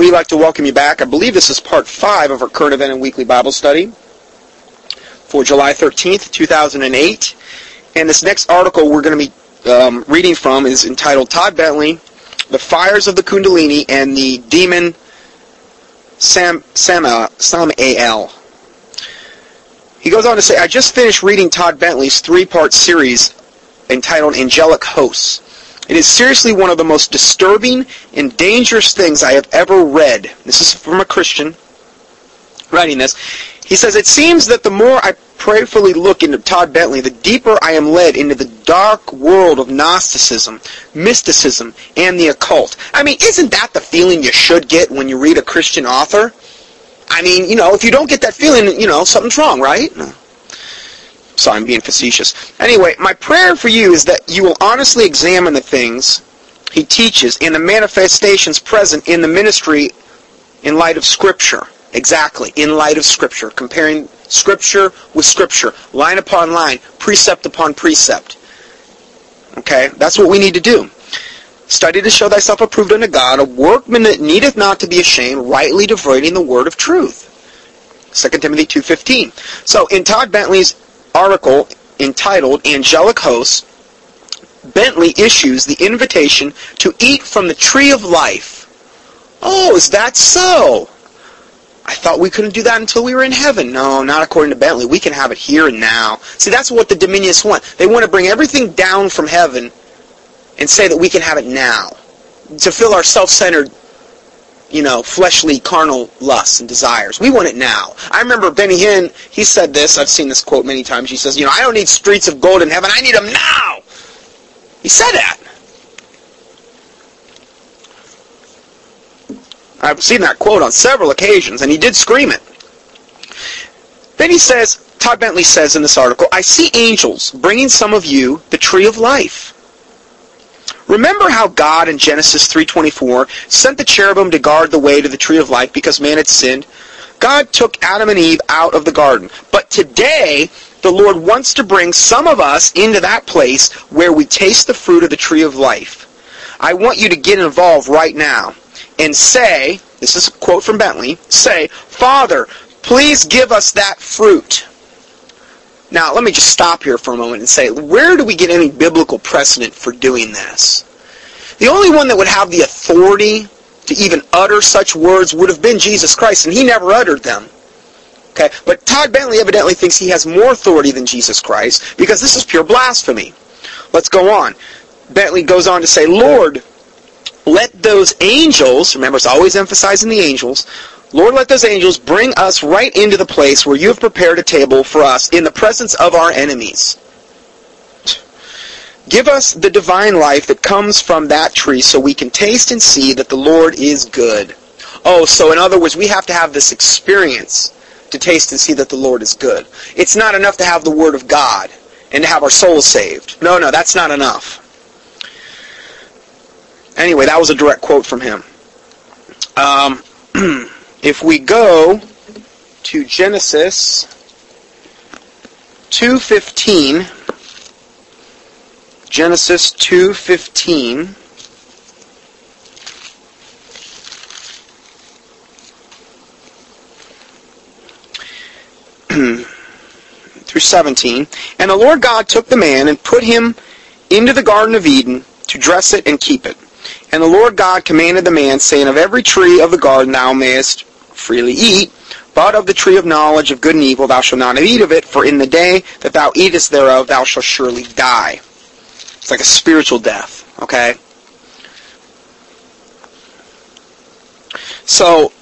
We'd like to welcome you back. I believe this is part five of our current event and weekly Bible study for July 13th, 2008. And this next article we're going to be um, reading from is entitled Todd Bentley, The Fires of the Kundalini and the Demon Sam, Sam, Samael. He goes on to say, I just finished reading Todd Bentley's three-part series entitled Angelic Hosts. It is seriously one of the most disturbing and dangerous things I have ever read. This is from a Christian writing this. He says, It seems that the more I prayerfully look into Todd Bentley, the deeper I am led into the dark world of Gnosticism, mysticism, and the occult. I mean, isn't that the feeling you should get when you read a Christian author? I mean, you know, if you don't get that feeling, you know, something's wrong, right? Sorry, I'm being facetious. Anyway, my prayer for you is that you will honestly examine the things he teaches and the manifestations present in the ministry in light of Scripture. Exactly, in light of Scripture. Comparing Scripture with Scripture. Line upon line. Precept upon precept. Okay? That's what we need to do. Study to show thyself approved unto God, a workman that needeth not to be ashamed, rightly dividing the word of truth. 2 Timothy 2.15. So in Todd Bentley's article entitled Angelic Hosts, Bentley issues the invitation to eat from the tree of life. Oh, is that so? I thought we couldn't do that until we were in heaven. No, not according to Bentley. We can have it here and now. See, that's what the Dominionists want. They want to bring everything down from heaven and say that we can have it now. To fill our self-centered you know, fleshly, carnal lusts and desires. We want it now. I remember Benny Hinn, he said this, I've seen this quote many times. He says, you know, I don't need streets of gold in heaven, I need them now! He said that. I've seen that quote on several occasions, and he did scream it. Then he says, Todd Bentley says in this article, I see angels bringing some of you the tree of life. Remember how God in Genesis 3.24 sent the cherubim to guard the way to the tree of life because man had sinned? God took Adam and Eve out of the garden. But today, the Lord wants to bring some of us into that place where we taste the fruit of the tree of life. I want you to get involved right now and say, this is a quote from Bentley, say, Father, please give us that fruit. Now, let me just stop here for a moment and say, where do we get any biblical precedent for doing this? The only one that would have the authority to even utter such words would have been Jesus Christ, and he never uttered them. Okay, but Todd Bentley evidently thinks he has more authority than Jesus Christ because this is pure blasphemy. Let's go on. Bentley goes on to say, Lord, let those angels, remember it's always emphasizing the angels, Lord, let those angels bring us right into the place where you have prepared a table for us in the presence of our enemies. Give us the divine life that comes from that tree so we can taste and see that the Lord is good. Oh, so in other words, we have to have this experience to taste and see that the Lord is good. It's not enough to have the Word of God and to have our souls saved. No, no, that's not enough. Anyway, that was a direct quote from him. Um, if we go to Genesis 2.15, Genesis 2.15, through 17. And the Lord God took the man and put him into the Garden of Eden to dress it and keep it. And the Lord God commanded the man, saying, Of every tree of the garden thou mayest freely eat, but of the tree of knowledge of good and evil thou shalt not eat of it, for in the day that thou eatest thereof thou shalt surely die. It's like a spiritual death, okay? So,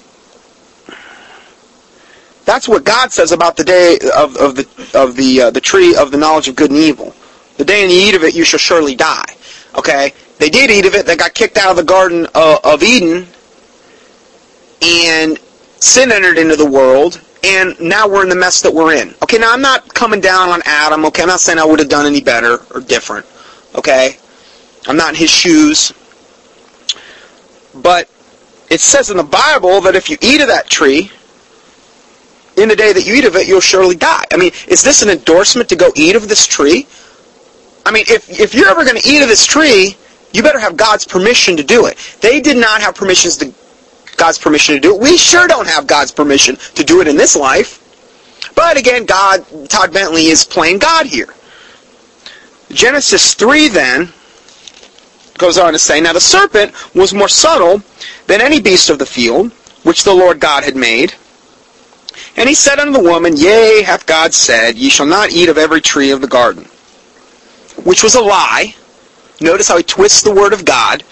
that's what God says about the day of, of the of the uh, the tree of the knowledge of good and evil. The day when you eat of it, you shall surely die. Okay, they did eat of it. They got kicked out of the Garden uh, of Eden, and sin entered into the world. And now we're in the mess that we're in. Okay, now I'm not coming down on Adam. Okay, I'm not saying I would have done any better or different. Okay, I'm not in his shoes. But it says in the Bible that if you eat of that tree, in the day that you eat of it, you'll surely die. I mean, is this an endorsement to go eat of this tree? I mean, if, if you're ever going to eat of this tree, you better have God's permission to do it. They did not have permissions to God's permission to do it. We sure don't have God's permission to do it in this life. But again, God, Todd Bentley is playing God here. Genesis 3 then goes on to say, Now the serpent was more subtle than any beast of the field, which the Lord God had made. And he said unto the woman, Yea, hath God said, Ye shall not eat of every tree of the garden. Which was a lie. Notice how he twists the word of God.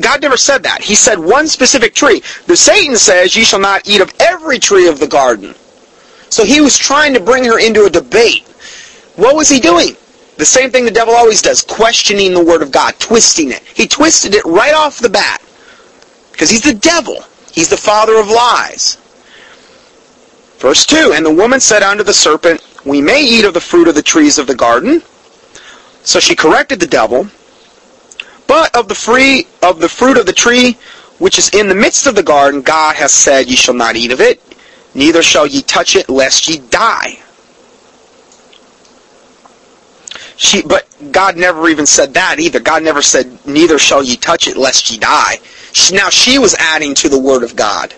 God never said that. He said one specific tree. The Satan says, Ye shall not eat of every tree of the garden. So he was trying to bring her into a debate. What was he doing? The same thing the devil always does, questioning the word of God, twisting it. He twisted it right off the bat. Because he's the devil. He's the father of lies. Verse 2, And the woman said unto the serpent, We may eat of the fruit of the trees of the garden. So she corrected the devil. But of the free of the fruit of the tree which is in the midst of the garden, God has said, Ye shall not eat of it, neither shall ye touch it, lest ye die. She, but God never even said that either. God never said, neither shall ye touch it lest ye die. She, now she was adding to the word of God.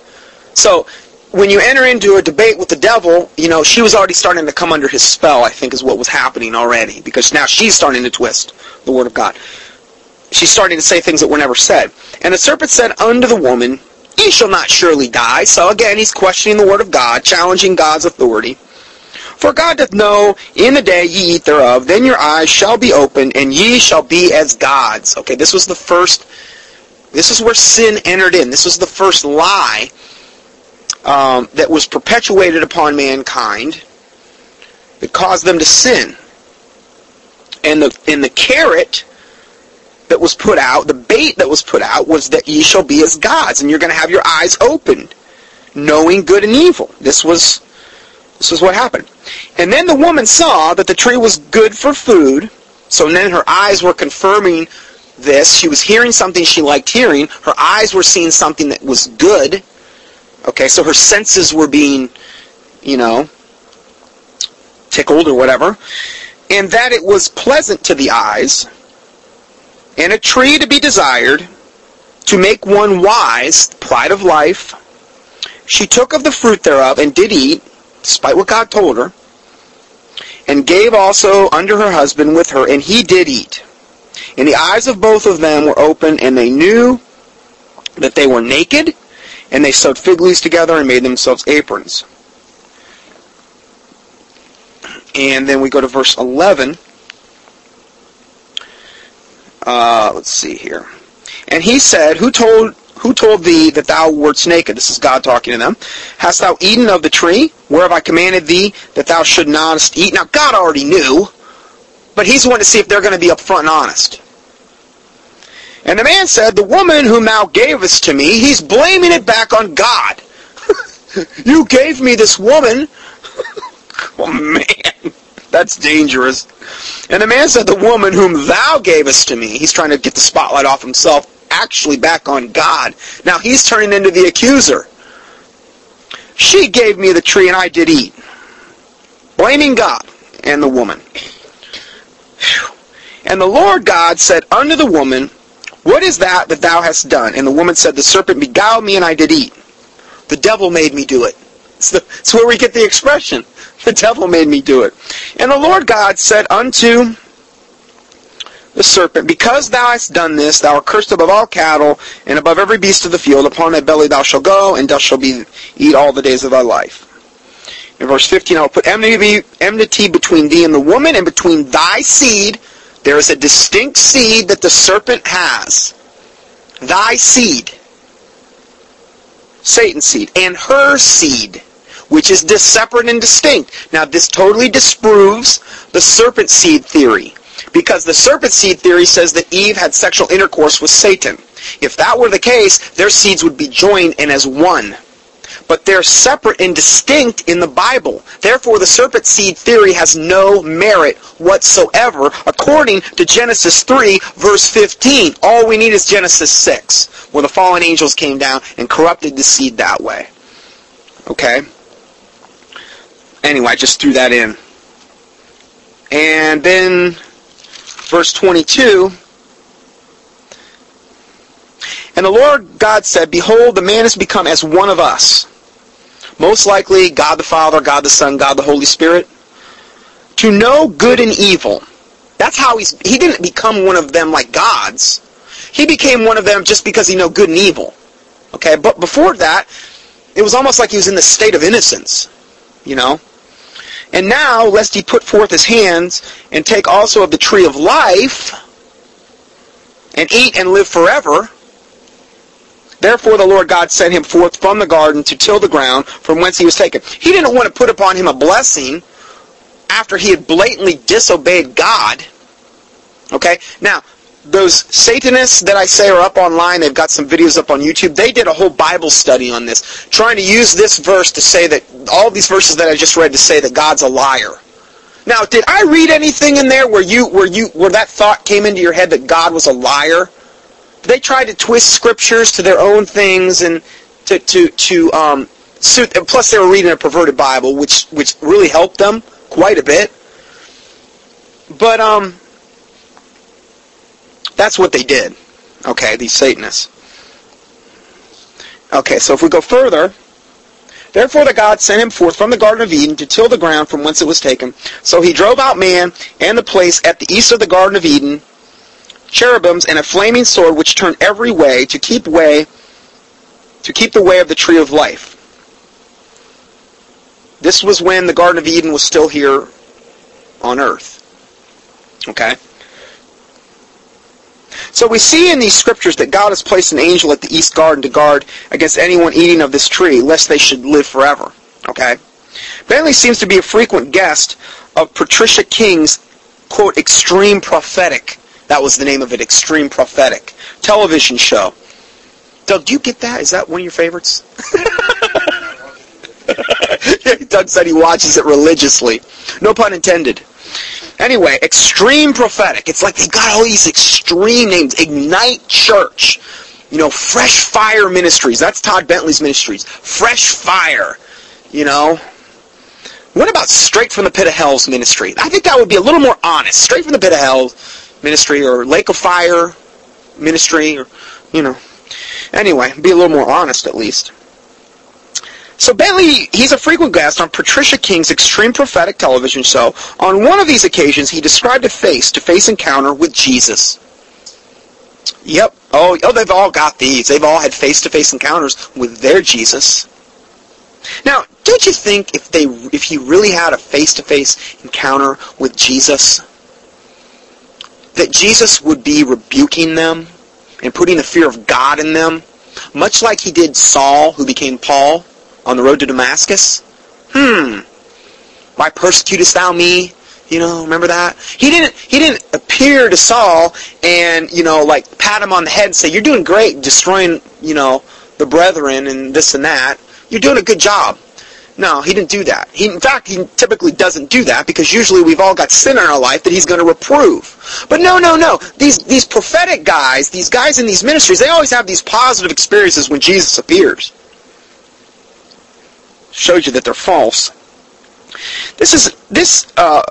So when you enter into a debate with the devil, you know, she was already starting to come under his spell, I think is what was happening already. Because now she's starting to twist the word of God. She's starting to say things that were never said. And the serpent said unto the woman, Ye shall not surely die. So again, he's questioning the word of God, challenging God's authority. For God doth know in the day ye eat thereof, then your eyes shall be opened, and ye shall be as gods. Okay, this was the first, this is where sin entered in. This was the first lie um, that was perpetuated upon mankind that caused them to sin. And the, and the carrot that was put out, the bait that was put out, was that ye shall be as gods, and you're going to have your eyes opened, knowing good and evil. This was this was what happened. And then the woman saw that the tree was good for food. So then her eyes were confirming this. She was hearing something she liked hearing. Her eyes were seeing something that was good. Okay, so her senses were being, you know, tickled or whatever. And that it was pleasant to the eyes, and a tree to be desired, to make one wise, pride of life. She took of the fruit thereof, and did eat, despite what God told her, and gave also unto her husband with her, and he did eat. And the eyes of both of them were open, and they knew that they were naked, and they sewed fig leaves together and made themselves aprons. And then we go to verse 11. Uh, let's see here. And he said, Who told who told thee that thou wert naked? This is God talking to them. Hast thou eaten of the tree Where have I commanded thee that thou should not eat? Now God already knew, but he's wanting to see if they're going to be upfront and honest. And the man said, The woman whom thou gavest to me, he's blaming it back on God. you gave me this woman. oh man, that's dangerous. And the man said, The woman whom thou gavest to me, he's trying to get the spotlight off himself actually back on God. Now he's turning into the accuser. She gave me the tree and I did eat. Blaming God and the woman. And the Lord God said unto the woman, What is that that thou hast done? And the woman said, The serpent beguiled me and I did eat. The devil made me do it. It's, it's where we get the expression. The devil made me do it. And the Lord God said unto the serpent, Because thou hast done this, thou art cursed above all cattle, and above every beast of the field. Upon thy belly thou shalt go, and dust shall be eat all the days of thy life. In verse 15, I will put enmity, enmity between thee and the woman, and between thy seed. There is a distinct seed that the serpent has. Thy seed. Satan's seed. And her seed, which is separate and distinct. Now, this totally disproves the serpent seed theory. Because the serpent seed theory says that Eve had sexual intercourse with Satan. If that were the case, their seeds would be joined and as one. But they're separate and distinct in the Bible. Therefore, the serpent seed theory has no merit whatsoever, according to Genesis 3, verse 15. All we need is Genesis 6, where the fallen angels came down and corrupted the seed that way. Okay? Anyway, I just threw that in. And then verse 22, And the Lord God said, Behold, the man has become as one of us. Most likely God the Father, God the Son, God the Holy Spirit. To know good and evil. That's how he's, he didn't become one of them like gods. He became one of them just because he knew good and evil. Okay, but before that, it was almost like he was in the state of innocence. You know? And now, lest he put forth his hands and take also of the tree of life and eat and live forever, Therefore the Lord God sent him forth from the garden to till the ground from whence he was taken. He didn't want to put upon him a blessing after he had blatantly disobeyed God. Okay? Now, those Satanists that I say are up online, they've got some videos up on YouTube, they did a whole Bible study on this, trying to use this verse to say that, all these verses that I just read to say that God's a liar. Now, did I read anything in there where you, where you, where that thought came into your head that God was a liar? they tried to twist scriptures to their own things and to to to um, suit. And plus, they were reading a perverted Bible, which which really helped them quite a bit. But um, that's what they did. Okay, these Satanists. Okay, so if we go further, Therefore the God sent him forth from the Garden of Eden to till the ground from whence it was taken. So he drove out man and the place at the east of the Garden of Eden, cherubims, and a flaming sword which turned every way to keep way to keep the way of the tree of life. This was when the Garden of Eden was still here on earth. Okay? So we see in these scriptures that God has placed an angel at the east garden to guard against anyone eating of this tree, lest they should live forever. Okay? Bentley seems to be a frequent guest of Patricia King's, quote, extreme prophetic that was the name of it, Extreme Prophetic. Television show. Doug, do you get that? Is that one of your favorites? Doug said he watches it religiously. No pun intended. Anyway, Extreme Prophetic. It's like they've got all these extreme names. Ignite Church. You know, Fresh Fire Ministries. That's Todd Bentley's ministries. Fresh Fire. You know. What about Straight from the Pit of Hell's ministry? I think that would be a little more honest. Straight from the Pit of Hell ministry or Lake of Fire ministry or, you know. Anyway, be a little more honest at least. So Bentley, he's a frequent guest on Patricia King's Extreme Prophetic television show. On one of these occasions, he described a face-to-face encounter with Jesus. Yep. Oh, oh, they've all got these. They've all had face-to-face encounters with their Jesus. Now, don't you think if they, if he really had a face-to-face encounter with Jesus, that Jesus would be rebuking them and putting the fear of God in them, much like he did Saul, who became Paul, on the road to Damascus. Hmm. Why persecutest thou me? You know, remember that? He didn't he didn't appear to Saul and, you know, like pat him on the head and say, You're doing great destroying, you know, the brethren and this and that. You're doing a good job. No, he didn't do that. He, in fact, he typically doesn't do that because usually we've all got sin in our life that he's going to reprove. But no, no, no. These these prophetic guys, these guys in these ministries, they always have these positive experiences when Jesus appears. Shows you that they're false. This is this. Uh,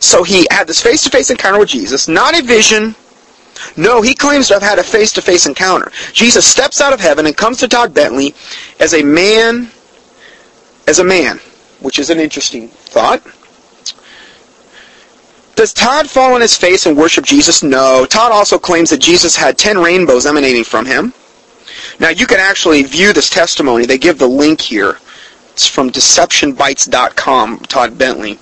so he had this face-to-face encounter with Jesus, not a vision. No, he claims to have had a face-to-face encounter. Jesus steps out of heaven and comes to Todd Bentley as a man as a man, which is an interesting thought. Does Todd fall on his face and worship Jesus? No. Todd also claims that Jesus had ten rainbows emanating from him. Now you can actually view this testimony. They give the link here. It's from deceptionbites.com, Todd Bentley.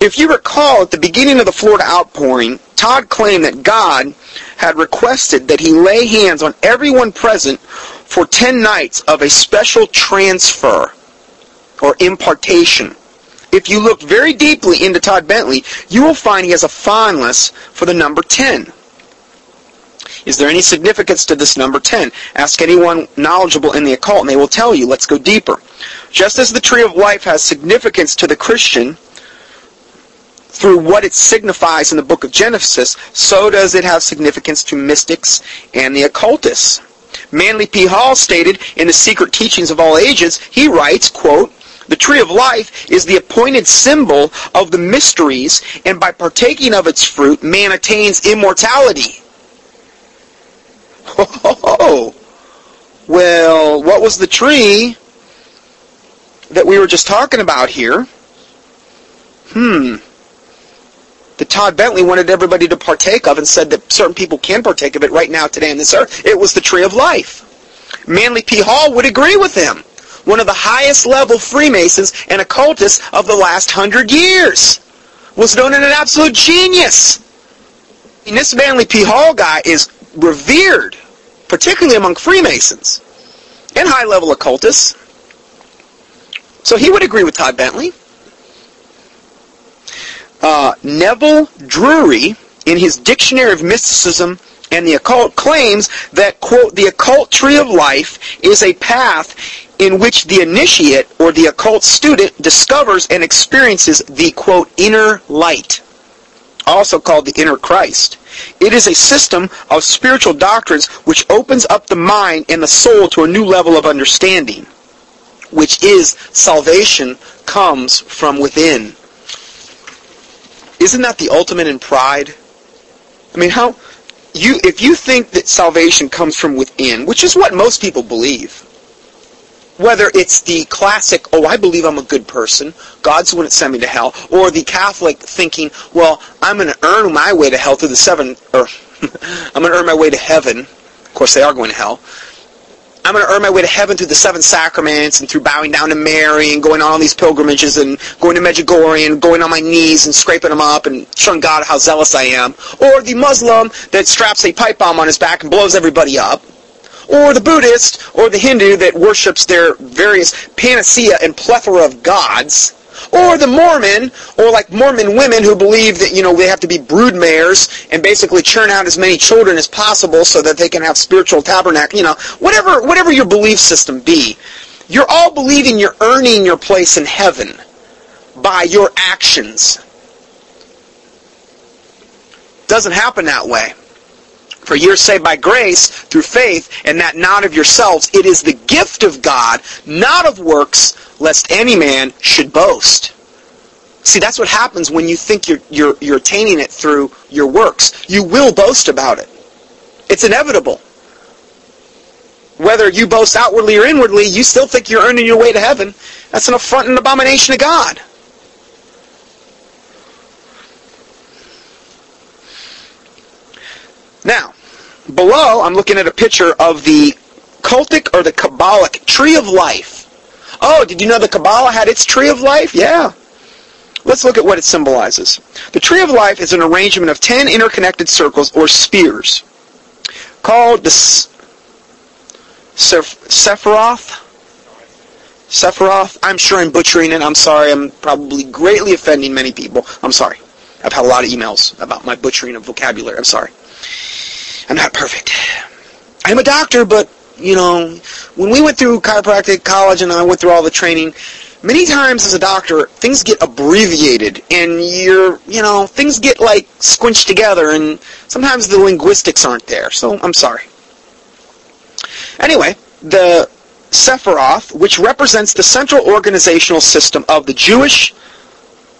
If you recall, at the beginning of the Florida outpouring, Todd claimed that God had requested that he lay hands on everyone present for 10 nights of a special transfer or impartation. If you look very deeply into Todd Bentley, you will find he has a fondness for the number 10. Is there any significance to this number 10? Ask anyone knowledgeable in the occult and they will tell you. Let's go deeper. Just as the tree of life has significance to the Christian through what it signifies in the book of Genesis, so does it have significance to mystics and the occultists. Manly P. Hall stated in The Secret Teachings of All Ages, he writes, quote, the tree of life is the appointed symbol of the mysteries, and by partaking of its fruit, man attains immortality. Oh, well, what was the tree that we were just talking about here? Hmm. That Todd Bentley wanted everybody to partake of and said that certain people can partake of it right now, today, on this earth. It was the tree of life. Manly P. Hall would agree with him. One of the highest level Freemasons and occultists of the last hundred years. Was known as an absolute genius. And this Manly P. Hall guy is revered, particularly among Freemasons and high level occultists. So he would agree with Todd Bentley. Uh, Neville Drury, in his Dictionary of Mysticism and the Occult, claims that, quote, the occult tree of life is a path in which the initiate or the occult student discovers and experiences the, quote, inner light, also called the inner Christ. It is a system of spiritual doctrines which opens up the mind and the soul to a new level of understanding, which is salvation comes from within. Isn't that the ultimate in pride? I mean, how you if you think that salvation comes from within, which is what most people believe, whether it's the classic, oh, I believe I'm a good person, God's one send me to hell, or the Catholic thinking, well, I'm going to earn my way to hell through the seven, or I'm going to earn my way to heaven. Of course, they are going to hell. I'm going to earn my way to heaven through the seven sacraments and through bowing down to Mary and going on all these pilgrimages and going to Medjugorje and going on my knees and scraping them up and showing God how zealous I am. Or the Muslim that straps a pipe bomb on his back and blows everybody up or the Buddhist, or the Hindu that worships their various panacea and plethora of gods, or the Mormon, or like Mormon women who believe that, you know, they have to be brood mares and basically churn out as many children as possible so that they can have spiritual tabernacle, you know, whatever, whatever your belief system be. You're all believing you're earning your place in heaven by your actions. Doesn't happen that way. For you're saved by grace through faith, and that not of yourselves. It is the gift of God, not of works, lest any man should boast. See, that's what happens when you think you're, you're, you're attaining it through your works. You will boast about it. It's inevitable. Whether you boast outwardly or inwardly, you still think you're earning your way to heaven. That's an affront and abomination to God. Now, below, I'm looking at a picture of the cultic or the Kabbalic tree of life. Oh, did you know the Kabbalah had its tree of life? Yeah. Let's look at what it symbolizes. The tree of life is an arrangement of ten interconnected circles or spheres called the Sephiroth. Sephiroth. I'm sure I'm butchering it. I'm sorry. I'm probably greatly offending many people. I'm sorry. I've had a lot of emails about my butchering of vocabulary. I'm sorry. I'm not perfect. I'm a doctor, but you know, when we went through chiropractic college and I went through all the training, many times as a doctor, things get abbreviated and you're, you know, things get like squinched together and sometimes the linguistics aren't there. So I'm sorry. Anyway, the Sephiroth, which represents the central organizational system of the Jewish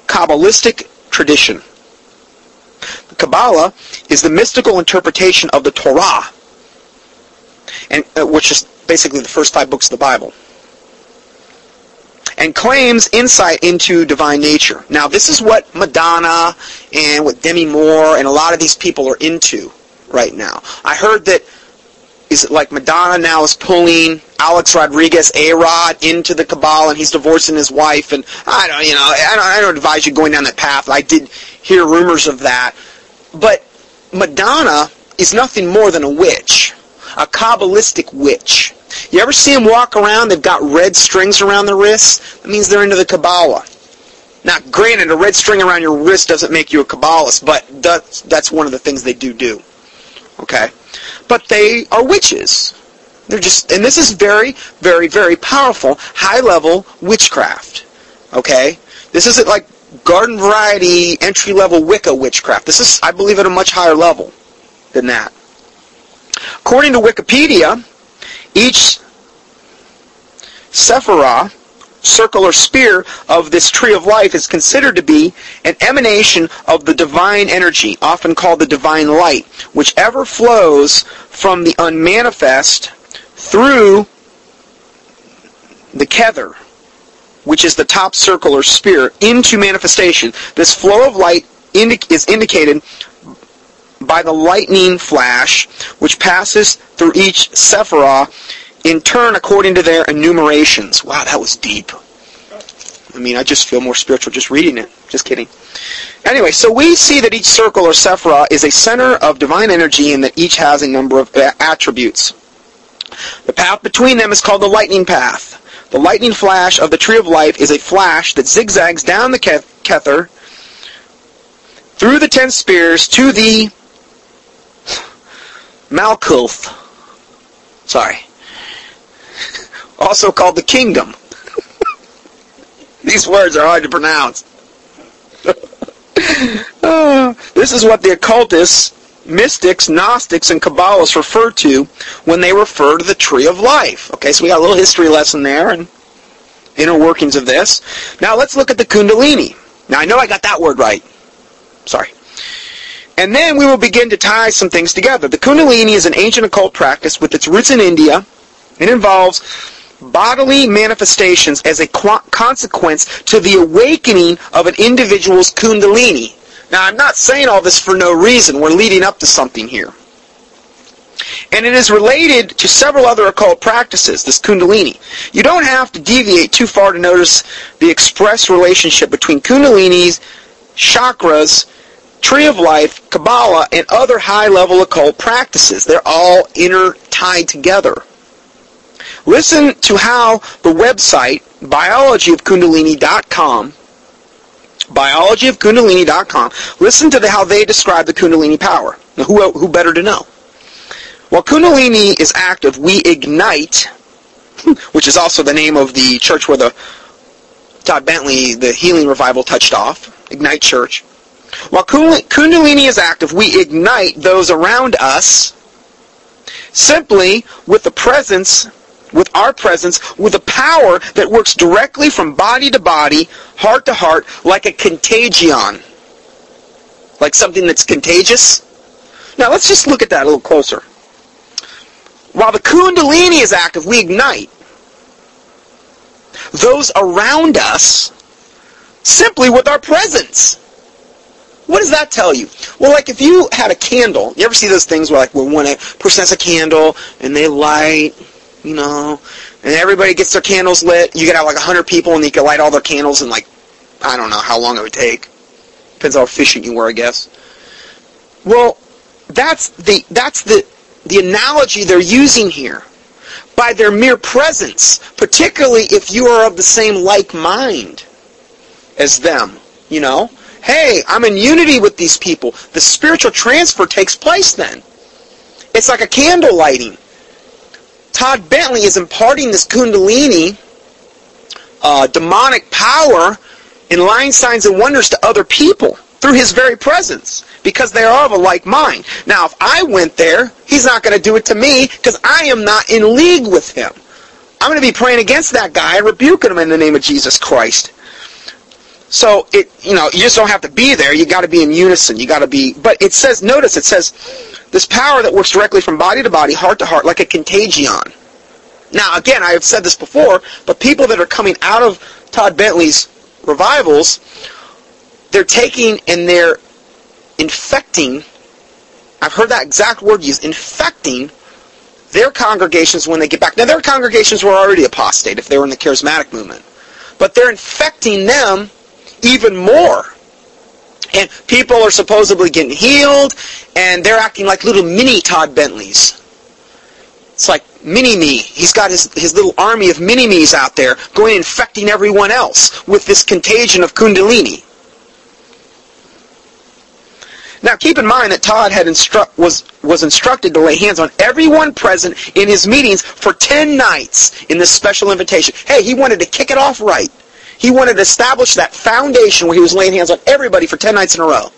Kabbalistic tradition. Kabbalah is the mystical interpretation of the Torah, and uh, which is basically the first five books of the Bible, and claims insight into divine nature. Now, this is what Madonna and what Demi Moore and a lot of these people are into right now. I heard that is it like Madonna now is pulling Alex Rodriguez, A-Rod, into the Kabbalah, and he's divorcing his wife, and I don't, you know, I don't, I don't advise you going down that path. I did hear rumors of that, but Madonna is nothing more than a witch, a Kabbalistic witch. You ever see them walk around? They've got red strings around their wrists. That means they're into the Kabbalah. Now, granted, a red string around your wrist doesn't make you a Kabbalist, but that's, that's one of the things they do do. Okay? But they are witches. They're just, and this is very, very, very powerful, high-level witchcraft. Okay? This isn't like garden variety entry level Wicca witchcraft. This is, I believe, at a much higher level than that. According to Wikipedia, each Sephirah, circle or spear of this tree of life is considered to be an emanation of the divine energy, often called the divine light, whichever flows from the unmanifest through the kether, which is the top circle or sphere, into manifestation. This flow of light indi- is indicated by the lightning flash, which passes through each sephirah in turn according to their enumerations. Wow, that was deep. I mean, I just feel more spiritual just reading it. Just kidding. Anyway, so we see that each circle or sephirah is a center of divine energy and that each has a number of uh, attributes. The path between them is called the lightning path. The lightning flash of the tree of life is a flash that zigzags down the kether through the ten spears to the Malkuth. Sorry. Also called the kingdom. These words are hard to pronounce. uh, this is what the occultists, mystics, Gnostics, and Kabbalists refer to when they refer to the tree of life. Okay, so we got a little history lesson there and inner workings of this. Now let's look at the Kundalini. Now I know I got that word right. Sorry. And then we will begin to tie some things together. The Kundalini is an ancient occult practice with its roots in India. It involves bodily manifestations as a consequence to the awakening of an individual's Kundalini. Now, I'm not saying all this for no reason. We're leading up to something here. And it is related to several other occult practices, this Kundalini. You don't have to deviate too far to notice the express relationship between Kundalinis, chakras, Tree of Life, Kabbalah, and other high-level occult practices. They're all intertied together. Listen to how the website, biologyofkundalini.com, biologyofkundalini.com, listen to the, how they describe the Kundalini power. Now, who, who better to know? While Kundalini is active, we ignite, which is also the name of the church where the Todd Bentley, the healing revival touched off, Ignite Church. While Kundalini is active, we ignite those around us simply with the presence, with our presence, with a power that works directly from body to body, heart to heart, like a contagion. Like something that's contagious. Now let's just look at that a little closer. While the Kundalini is active, we ignite those around us simply with our presence. What does that tell you? Well, like if you had a candle, you ever see those things where like when one person has a candle and they light, you know, and everybody gets their candles lit. You could have like a hundred people and you could light all their candles in like I don't know how long it would take. Depends how efficient you were, I guess. Well, that's the that's the the analogy they're using here. By their mere presence, particularly if you are of the same like mind as them, you know, hey, I'm in unity with these people. The spiritual transfer takes place then. It's like a candle lighting. Todd Bentley is imparting this kundalini uh, demonic power in lying signs and wonders to other people through his very presence because they are of a like mind. Now, if I went there, he's not going to do it to me because I am not in league with him. I'm going to be praying against that guy and rebuking him in the name of Jesus Christ. So it, you know, you just don't have to be there. You got to be in unison. You got to be. But it says, notice it says, this power that works directly from body to body, heart to heart, like a contagion. Now, again, I have said this before, but people that are coming out of Todd Bentley's revivals, they're taking and they're infecting. I've heard that exact word used, infecting their congregations when they get back. Now, their congregations were already apostate if they were in the charismatic movement, but they're infecting them even more. And people are supposedly getting healed, and they're acting like little mini Todd Bentleys. It's like mini-me. He's got his, his little army of mini-me's out there going infecting everyone else with this contagion of kundalini. Now keep in mind that Todd had instru- was, was instructed to lay hands on everyone present in his meetings for 10 nights in this special invitation. Hey, he wanted to kick it off right. He wanted to establish that foundation where he was laying hands on everybody for 10 nights in a row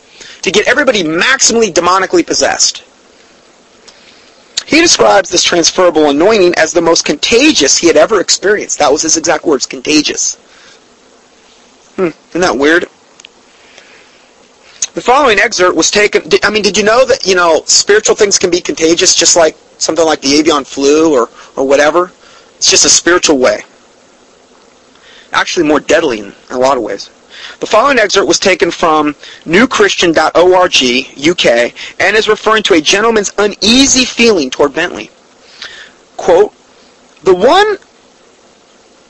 to get everybody maximally demonically possessed. He describes this transferable anointing as the most contagious he had ever experienced. That was his exact words, contagious. Hmm, isn't that weird? The following excerpt was taken. I mean, did you know that you know spiritual things can be contagious, just like something like the avian flu or, or whatever. It's just a spiritual way. Actually more deadly in a lot of ways. The following excerpt was taken from newchristian.org, UK, and is referring to a gentleman's uneasy feeling toward Bentley. Quote, the one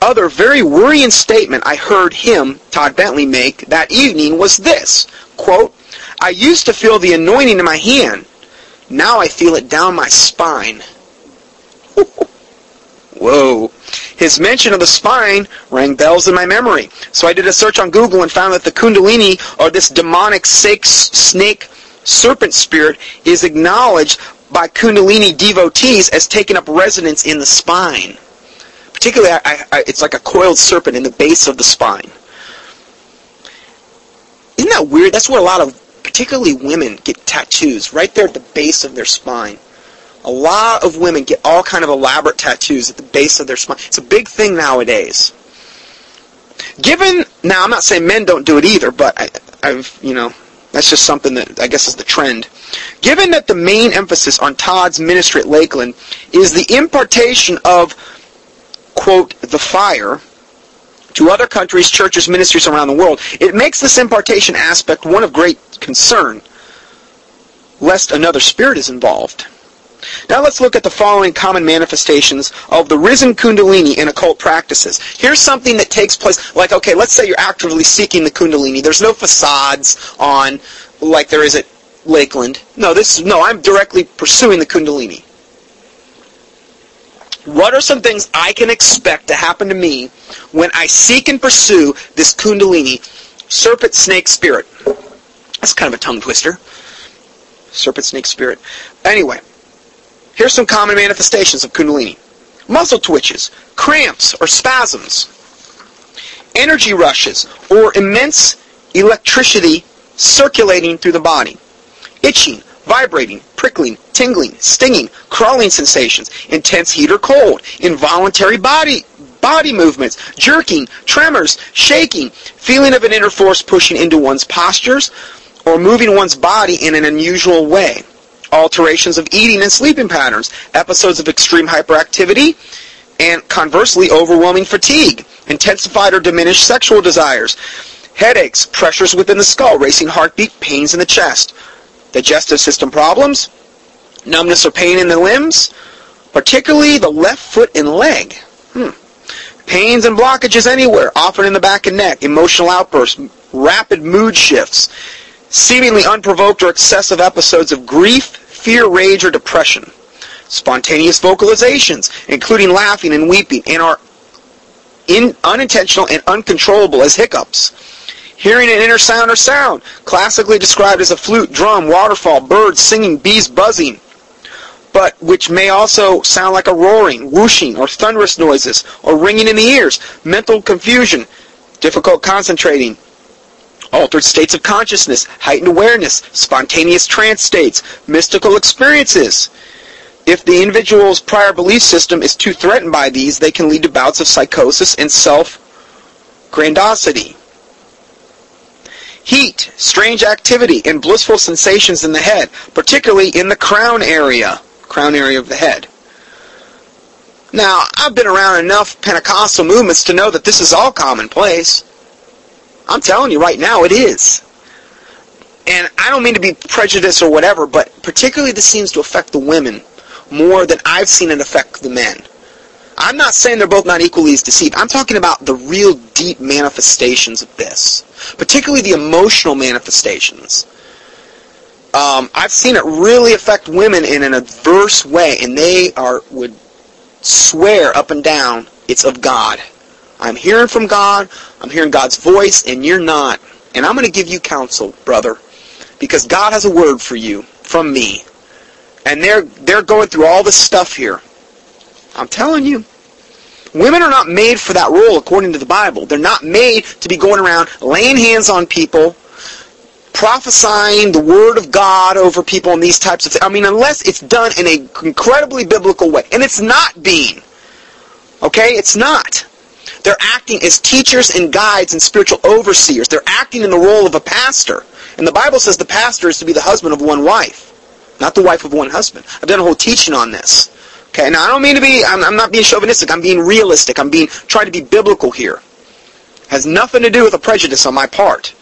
other very worrying statement I heard him, Todd Bentley, make that evening was this, quote, I used to feel the anointing in my hand. Now I feel it down my spine. Whoa. His mention of the spine rang bells in my memory. So I did a search on Google and found that the Kundalini, or this demonic snake serpent spirit, is acknowledged by Kundalini devotees as taking up residence in the spine. Particularly, I, I, it's like a coiled serpent in the base of the spine. Isn't that weird? That's where a lot of, particularly women, get tattoos, right there at the base of their spine. A lot of women get all kind of elaborate tattoos at the base of their spine. It's a big thing nowadays. Given, now I'm not saying men don't do it either, but I, I've, you know, that's just something that I guess is the trend. Given that the main emphasis on Todd's ministry at Lakeland is the impartation of, quote, the fire to other countries, churches, ministries around the world, it makes this impartation aspect one of great concern, lest another spirit is involved. Now let's look at the following common manifestations of the risen kundalini in occult practices. Here's something that takes place, like, okay, let's say you're actively seeking the kundalini. There's no facades on, like there is at Lakeland. No, this, no, I'm directly pursuing the kundalini. What are some things I can expect to happen to me when I seek and pursue this kundalini, serpent snake spirit? That's kind of a tongue twister. Serpent snake spirit. Anyway, Here's some common manifestations of Kundalini. Muscle twitches, cramps or spasms, energy rushes or immense electricity circulating through the body, itching, vibrating, prickling, tingling, stinging, crawling sensations, intense heat or cold, involuntary body body movements, jerking, tremors, shaking, feeling of an inner force pushing into one's postures, or moving one's body in an unusual way alterations of eating and sleeping patterns, episodes of extreme hyperactivity, and conversely, overwhelming fatigue, intensified or diminished sexual desires, headaches, pressures within the skull, racing heartbeat, pains in the chest, digestive system problems, numbness or pain in the limbs, particularly the left foot and leg. Hmm. Pains and blockages anywhere, often in the back and neck, emotional outbursts, rapid mood shifts, seemingly unprovoked or excessive episodes of grief, fear, rage, or depression. Spontaneous vocalizations, including laughing and weeping, and are in, unintentional and uncontrollable as hiccups. Hearing an inner sound or sound, classically described as a flute, drum, waterfall, birds singing, bees buzzing, but which may also sound like a roaring, whooshing, or thunderous noises, or ringing in the ears, mental confusion, difficult concentrating, altered states of consciousness, heightened awareness, spontaneous trance states, mystical experiences. If the individual's prior belief system is too threatened by these, they can lead to bouts of psychosis and self-grandiosity. Heat, strange activity, and blissful sensations in the head, particularly in the crown area, crown area of the head. Now, I've been around enough Pentecostal movements to know that this is all commonplace. I'm telling you right now, it is. And I don't mean to be prejudiced or whatever, but particularly this seems to affect the women more than I've seen it affect the men. I'm not saying they're both not equally as deceived. I'm talking about the real deep manifestations of this, particularly the emotional manifestations. Um, I've seen it really affect women in an adverse way, and they are would swear up and down it's of God. I'm hearing from God. I'm hearing God's voice, and you're not. And I'm going to give you counsel, brother, because God has a word for you from me. And they're they're going through all this stuff here. I'm telling you. Women are not made for that role according to the Bible. They're not made to be going around laying hands on people, prophesying the word of God over people and these types of things. I mean, unless it's done in an incredibly biblical way. And it's not being. Okay? It's not. They're acting as teachers and guides and spiritual overseers. They're acting in the role of a pastor. And the Bible says the pastor is to be the husband of one wife. not the wife of one husband. I've done a whole teaching on this. Okay, now I don't mean to be, I'm, I'm not being chauvinistic. I'm being realistic. I'm being, trying to be biblical here. Has nothing to do with a prejudice on my part.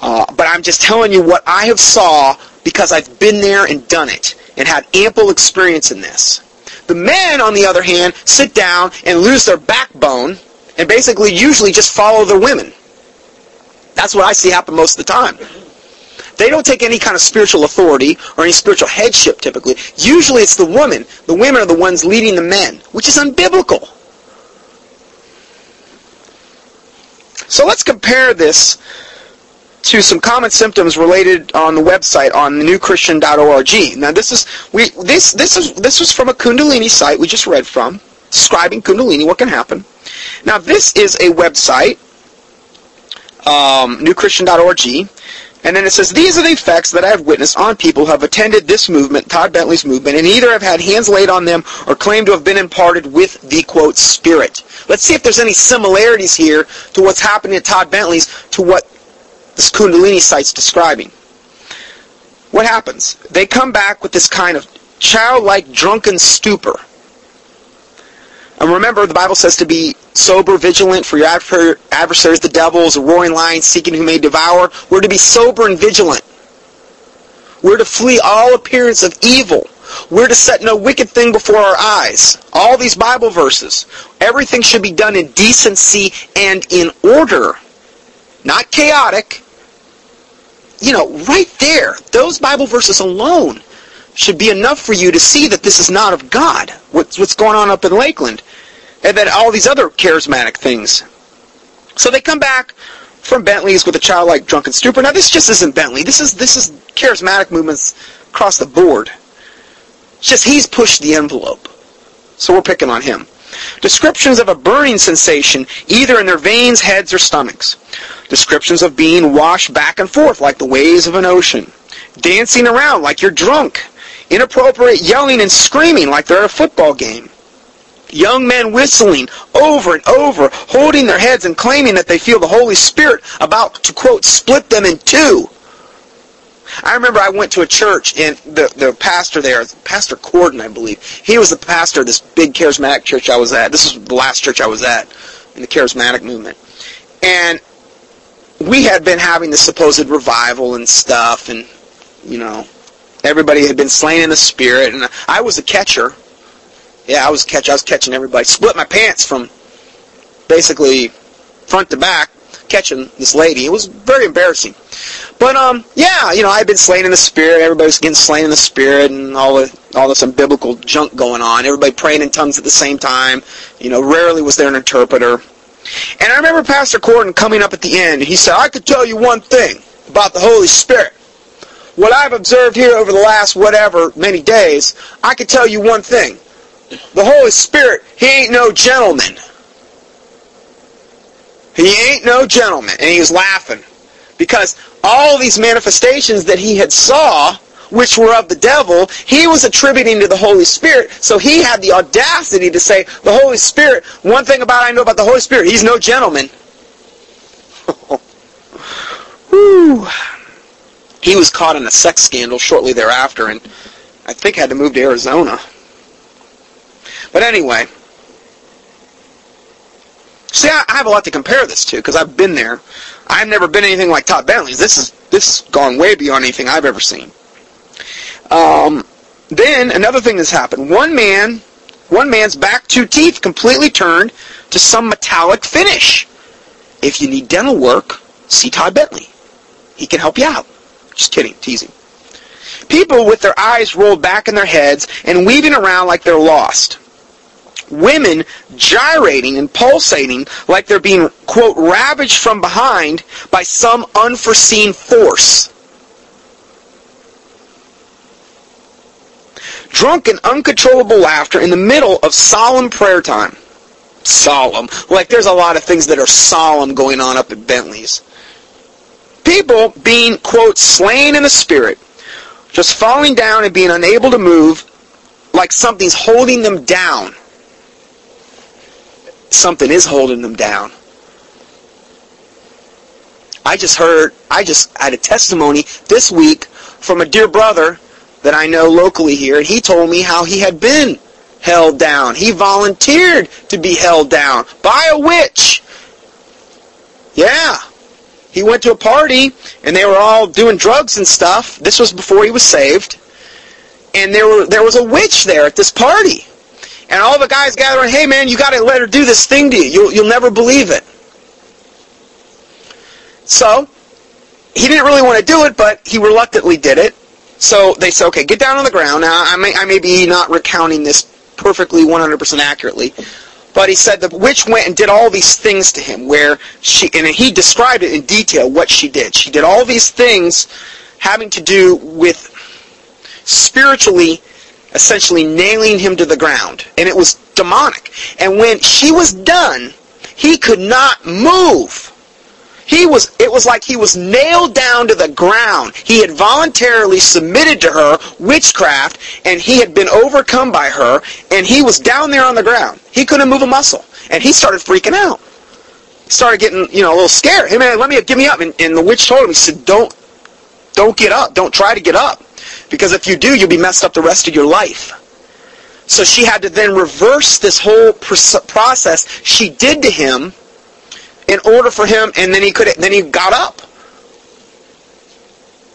Uh, but I'm just telling you what I have saw because I've been there and done it and had ample experience in this. The men, on the other hand, sit down and lose their backbone and basically usually just follow the women. That's what I see happen most of the time. They don't take any kind of spiritual authority or any spiritual headship typically. Usually it's the woman. The women are the ones leading the men, which is unbiblical. So let's compare this to some common symptoms related on the website on thenewchristian.org. Now this is we this this is this was from a Kundalini site we just read from, describing Kundalini, what can happen. Now this is a website, um, newchristian.org, and then it says, These are the effects that I have witnessed on people who have attended this movement, Todd Bentley's movement, and either have had hands laid on them or claim to have been imparted with the, quote, spirit. Let's see if there's any similarities here to what's happening at Todd Bentley's to what this Kundalini site's describing. What happens? They come back with this kind of childlike drunken stupor. And remember, the Bible says to be sober, vigilant, for your adversaries, the devil, is a roaring lion seeking who may devour. We're to be sober and vigilant. We're to flee all appearance of evil. We're to set no wicked thing before our eyes. All these Bible verses. Everything should be done in decency and in order. Not chaotic. You know, right there, those Bible verses alone should be enough for you to see that this is not of God. What's, what's going on up in Lakeland and then all these other charismatic things. So they come back from Bentley's with a childlike drunken stupor. Now this just isn't Bentley. This is this is charismatic movements across the board. It's just he's pushed the envelope. So we're picking on him. Descriptions of a burning sensation either in their veins, heads, or stomachs. Descriptions of being washed back and forth like the waves of an ocean. Dancing around like you're drunk. Inappropriate yelling and screaming like they're at a football game young men whistling over and over, holding their heads and claiming that they feel the Holy Spirit about to, quote, split them in two. I remember I went to a church and the, the pastor there, Pastor Corden, I believe, he was the pastor of this big charismatic church I was at. This was the last church I was at in the charismatic movement. And we had been having the supposed revival and stuff and, you know, everybody had been slain in the spirit and I was a catcher yeah, I was catch. I was catching everybody. Split my pants from basically front to back, catching this lady. It was very embarrassing. But um, yeah, you know, I've been slain in the spirit. Everybody's getting slain in the spirit, and all the all this unbiblical junk going on. Everybody praying in tongues at the same time. You know, rarely was there an interpreter. And I remember Pastor Corden coming up at the end. He said, "I could tell you one thing about the Holy Spirit. What I've observed here over the last whatever many days, I could tell you one thing the Holy Spirit, he ain't no gentleman. He ain't no gentleman. And he was laughing. Because all these manifestations that he had saw, which were of the devil, he was attributing to the Holy Spirit. So he had the audacity to say, the Holy Spirit, one thing about I know about the Holy Spirit, he's no gentleman. He was caught in a sex scandal shortly thereafter and I think had to move to Arizona. But anyway, see, I, have a lot to compare this to because I've been there. I've never been anything like Todd Bentley's. This is this has gone way beyond anything I've ever seen. Um, then another thing has happened. One man, one man's back two teeth completely turned to some metallic finish. If you need dental work, see Todd Bentley. He can help you out. Just kidding, teasing. People with their eyes rolled back in their heads and weaving around like they're lost women gyrating and pulsating like they're being, quote, ravaged from behind by some unforeseen force. Drunken, uncontrollable laughter in the middle of solemn prayer time. Solemn. Like there's a lot of things that are solemn going on up at Bentley's. People being, quote, slain in the spirit, just falling down and being unable to move like something's holding them down something is holding them down. I just heard, I just had a testimony this week from a dear brother that I know locally here, and he told me how he had been held down. He volunteered to be held down by a witch. Yeah. He went to a party, and they were all doing drugs and stuff. This was before he was saved. And there were there was a witch there at this party. And all the guys gathering, hey man, you got to let her do this thing to you. You'll, you'll never believe it. So, he didn't really want to do it, but he reluctantly did it. So they said, okay, get down on the ground. Now, I may, I may be not recounting this perfectly 100% accurately, but he said the witch went and did all these things to him where she, and he described it in detail what she did. She did all these things having to do with spiritually essentially nailing him to the ground. And it was demonic. And when she was done, he could not move. He was, it was like he was nailed down to the ground. He had voluntarily submitted to her witchcraft and he had been overcome by her and he was down there on the ground. He couldn't move a muscle. And he started freaking out. Started getting, you know, a little scared. Hey man, let me, give me up. And, and the witch told him, he said, don't, don't get up. Don't try to get up. Because if you do, you'll be messed up the rest of your life. So she had to then reverse this whole process she did to him in order for him, and then he could, then he got up.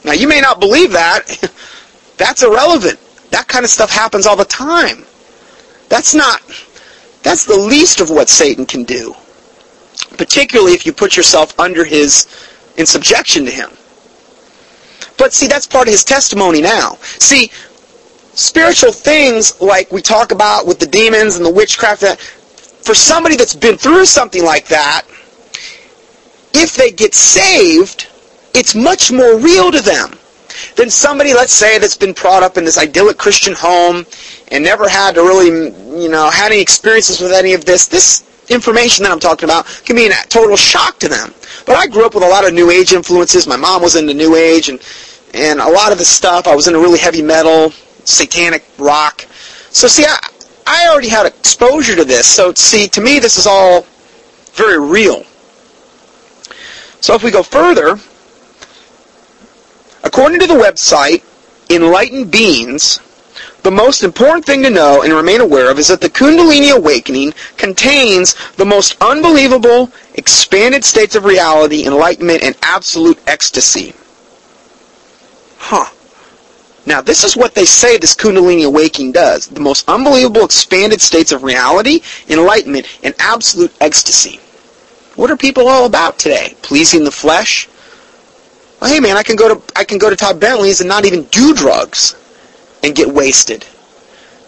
Now you may not believe that. That's irrelevant. That kind of stuff happens all the time. That's not, that's the least of what Satan can do. Particularly if you put yourself under his, in subjection to him. But see, that's part of his testimony now. See, spiritual things like we talk about with the demons and the witchcraft, that for somebody that's been through something like that, if they get saved, it's much more real to them than somebody, let's say, that's been brought up in this idyllic Christian home and never had to really, you know, had any experiences with any of this. This information that I'm talking about can be a total shock to them. But I grew up with a lot of New Age influences. My mom was into New Age and, and a lot of the stuff. I was into really heavy metal, satanic rock. So see, I, I already had exposure to this. So see, to me, this is all very real. So if we go further, according to the website Enlightened Beings, the most important thing to know and remain aware of is that the Kundalini awakening contains the most unbelievable, expanded states of reality, enlightenment, and absolute ecstasy. Huh. Now, this is what they say this Kundalini awakening does. The most unbelievable, expanded states of reality, enlightenment, and absolute ecstasy. What are people all about today? Pleasing the flesh? Well, hey man, I can go to I can go to Todd Bentley's and not even do drugs and get wasted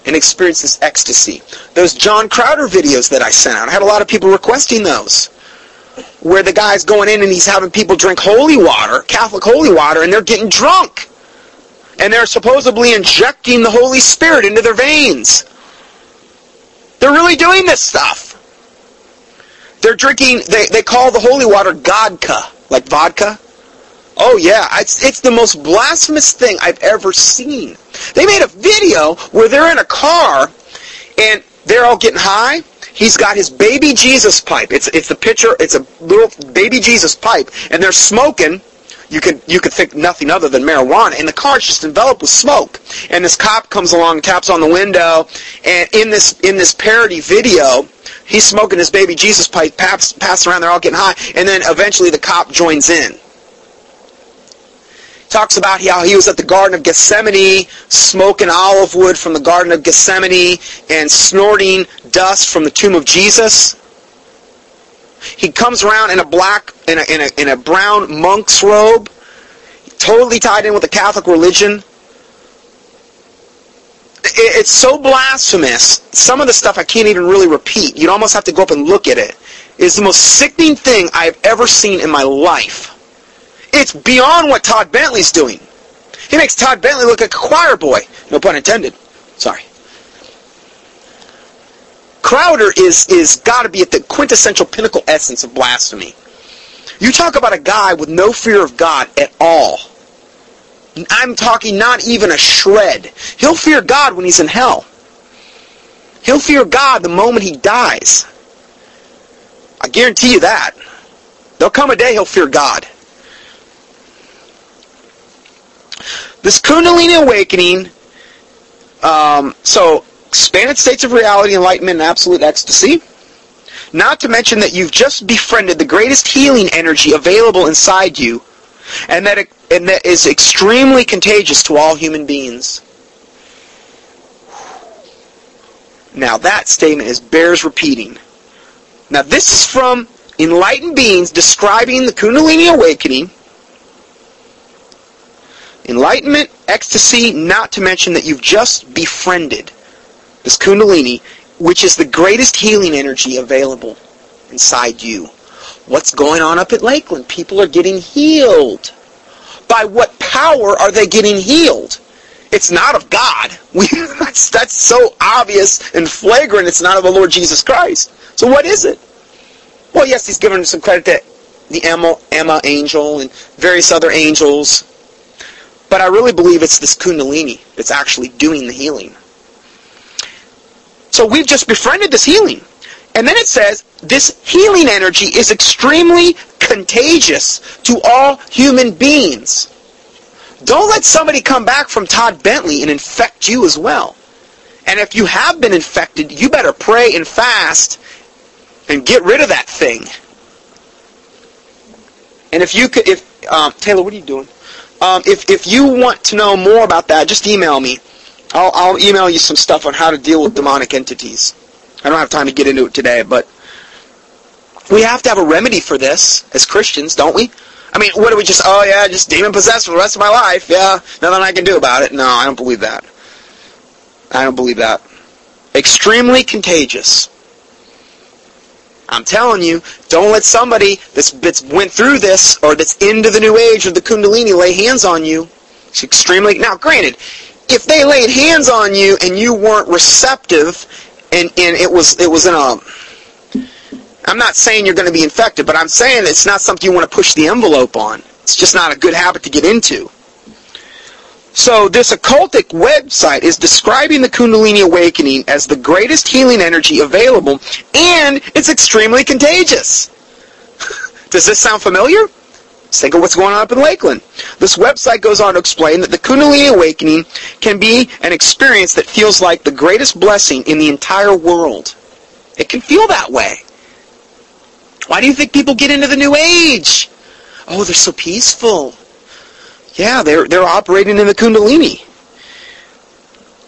and experience this ecstasy. Those John Crowder videos that I sent out, I had a lot of people requesting those. Where the guy's going in and he's having people drink holy water, Catholic holy water, and they're getting drunk. And they're supposedly injecting the Holy Spirit into their veins. They're really doing this stuff. They're drinking, they, they call the holy water Godka, like vodka. Oh yeah, it's, it's the most blasphemous thing I've ever seen. They made a video where they're in a car and they're all getting high. He's got his baby Jesus pipe. It's it's the picture. It's a little baby Jesus pipe, and they're smoking. You could you could think nothing other than marijuana, and the car's just enveloped with smoke. And this cop comes along, taps on the window, and in this in this parody video, He's smoking his baby Jesus pipe, pass, pass around, they're all getting high, and then eventually the cop joins in. Talks about how he was at the Garden of Gethsemane, smoking olive wood from the Garden of Gethsemane, and snorting dust from the tomb of Jesus. He comes around in a black, in a, in a, in a brown monk's robe, totally tied in with the Catholic religion it's so blasphemous. Some of the stuff I can't even really repeat. You'd almost have to go up and look at it. It's the most sickening thing I've ever seen in my life. It's beyond what Todd Bentley's doing. He makes Todd Bentley look like a choir boy. No pun intended. Sorry. Crowder is is got to be at the quintessential pinnacle essence of blasphemy. You talk about a guy with no fear of God at all. I'm talking not even a shred. He'll fear God when he's in hell. He'll fear God the moment he dies. I guarantee you that. There'll come a day he'll fear God. This Kundalini awakening, um, so expanded states of reality, enlightenment, and absolute ecstasy. Not to mention that you've just befriended the greatest healing energy available inside you, and that, it, and that is extremely contagious to all human beings. Now that statement is bears repeating. Now this is from enlightened beings describing the Kundalini awakening. Enlightenment, ecstasy, not to mention that you've just befriended this Kundalini, which is the greatest healing energy available inside you. What's going on up at Lakeland? People are getting healed. By what power are they getting healed? It's not of God. We, that's, that's so obvious and flagrant. It's not of the Lord Jesus Christ. So what is it? Well, yes, he's given some credit to the Emma, Emma angel and various other angels. But I really believe it's this Kundalini that's actually doing the healing. So we've just befriended this healing. And then it says, this healing energy is extremely contagious to all human beings. Don't let somebody come back from Todd Bentley and infect you as well. And if you have been infected, you better pray and fast and get rid of that thing. And if you could, if um, Taylor, what are you doing? Um, if if you want to know more about that, just email me. I'll, I'll email you some stuff on how to deal with demonic entities. I don't have time to get into it today, but we have to have a remedy for this as Christians, don't we? I mean, what do we just, oh yeah, just demon possessed for the rest of my life. Yeah, nothing I can do about it. No, I don't believe that. I don't believe that. Extremely contagious. I'm telling you, don't let somebody that's, that's went through this or that's into the new age or the Kundalini lay hands on you. It's extremely, now granted, if they laid hands on you and you weren't receptive and, and it was, it was in a, I'm not saying you're going to be infected, but I'm saying it's not something you want to push the envelope on. It's just not a good habit to get into. So this occultic website is describing the Kundalini awakening as the greatest healing energy available, and it's extremely contagious. Does this sound familiar? Let's think of what's going on up in Lakeland. This website goes on to explain that the Kundalini awakening can be an experience that feels like the greatest blessing in the entire world. It can feel that way. Why do you think people get into the New Age? Oh, they're so peaceful. Yeah, they're, they're operating in the Kundalini.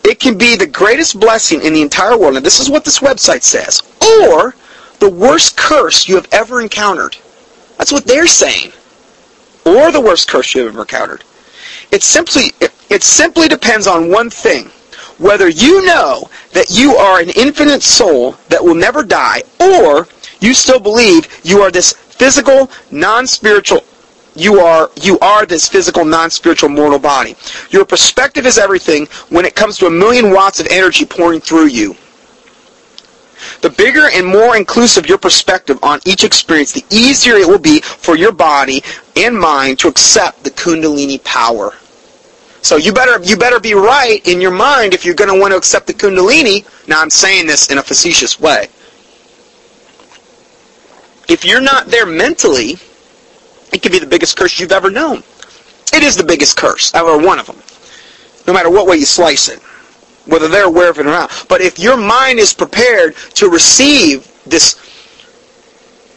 It can be the greatest blessing in the entire world, and this is what this website says, or the worst curse you have ever encountered. That's what they're saying. Or the worst curse you have ever encountered. It simply, it, it simply depends on one thing. Whether you know that you are an infinite soul that will never die, or you still believe you are this physical, non-spiritual you are you are this physical non-spiritual mortal body. Your perspective is everything when it comes to a million watts of energy pouring through you. The bigger and more inclusive your perspective on each experience, the easier it will be for your body and mind to accept the kundalini power. So you better you better be right in your mind if you're going to want to accept the kundalini. Now I'm saying this in a facetious way. If you're not there mentally, it could be the biggest curse you've ever known. It is the biggest curse, or one of them, no matter what way you slice it, whether they're aware of it or not. But if your mind is prepared to receive this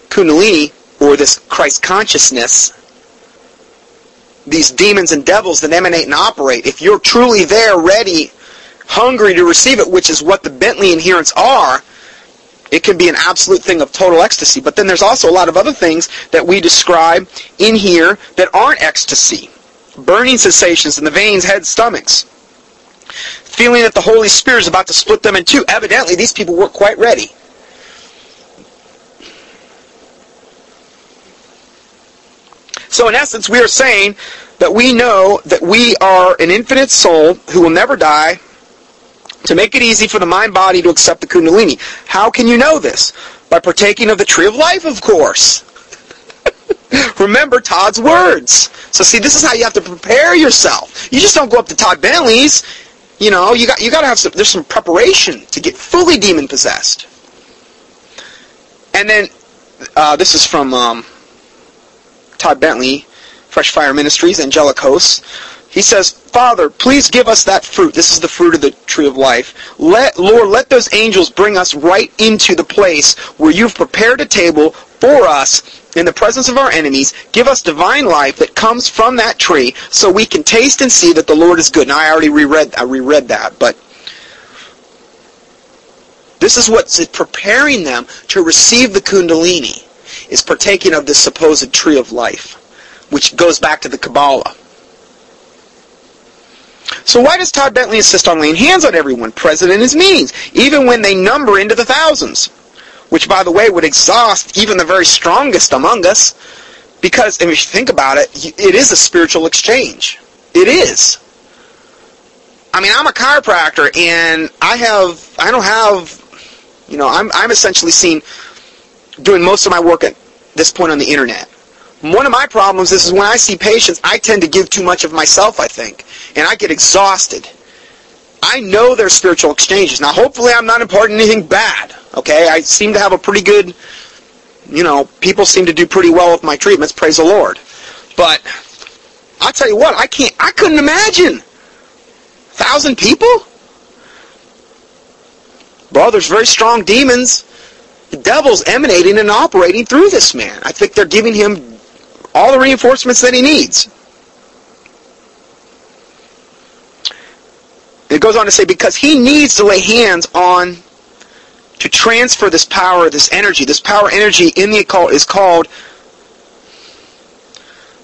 kundalini, or this Christ consciousness, these demons and devils that emanate and operate, if you're truly there, ready, hungry to receive it, which is what the Bentley adherents are, it can be an absolute thing of total ecstasy. But then there's also a lot of other things that we describe in here that aren't ecstasy. Burning sensations in the veins, head, stomachs. Feeling that the Holy Spirit is about to split them in two. Evidently, these people were quite ready. So in essence, we are saying that we know that we are an infinite soul who will never die, to make it easy for the mind body to accept the Kundalini. How can you know this? By partaking of the tree of life, of course. Remember Todd's words. So see, this is how you have to prepare yourself. You just don't go up to Todd Bentley's. You know, you got you got to have some. There's some preparation to get fully demon possessed. And then uh, this is from um, Todd Bentley, Fresh Fire Ministries, Angelic Hosts. He says, Father, please give us that fruit. This is the fruit of the tree of life. Let, Lord, let those angels bring us right into the place where you've prepared a table for us in the presence of our enemies. Give us divine life that comes from that tree so we can taste and see that the Lord is good. Now, I already reread, I reread that, but this is what's preparing them to receive the Kundalini, is partaking of this supposed tree of life, which goes back to the Kabbalah. So why does Todd Bentley insist on laying hands on everyone present in his meetings, even when they number into the thousands? Which, by the way, would exhaust even the very strongest among us, because if you think about it, it is a spiritual exchange. It is. I mean, I'm a chiropractor, and I have, I don't have, you know, I'm, I'm essentially seen doing most of my work at this point on the internet. One of my problems is, is when I see patients, I tend to give too much of myself, I think, and I get exhausted. I know there's spiritual exchanges. Now, hopefully I'm not imparting anything bad, okay? I seem to have a pretty good, you know, people seem to do pretty well with my treatments, praise the Lord. But, I'll tell you what, I can't, I couldn't imagine. a Thousand people? Well, there's very strong demons. The devil's emanating and operating through this man. I think they're giving him all the reinforcements that he needs. It goes on to say, because he needs to lay hands on to transfer this power, this energy. This power energy in the occult is called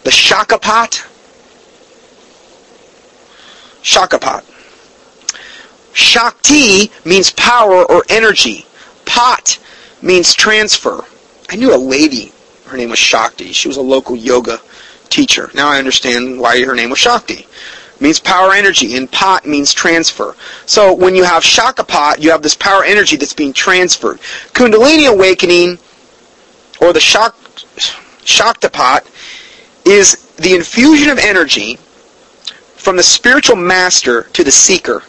the Shakapat. Shakapat. Shakti means power or energy. Pot means transfer. I knew a lady her name was Shakti. She was a local yoga teacher. Now I understand why her name was Shakti. It means power energy, and pot means transfer. So when you have Shakapat, you have this power energy that's being transferred. Kundalini awakening, or the Shak, Shaktapat, is the infusion of energy from the spiritual master to the seeker,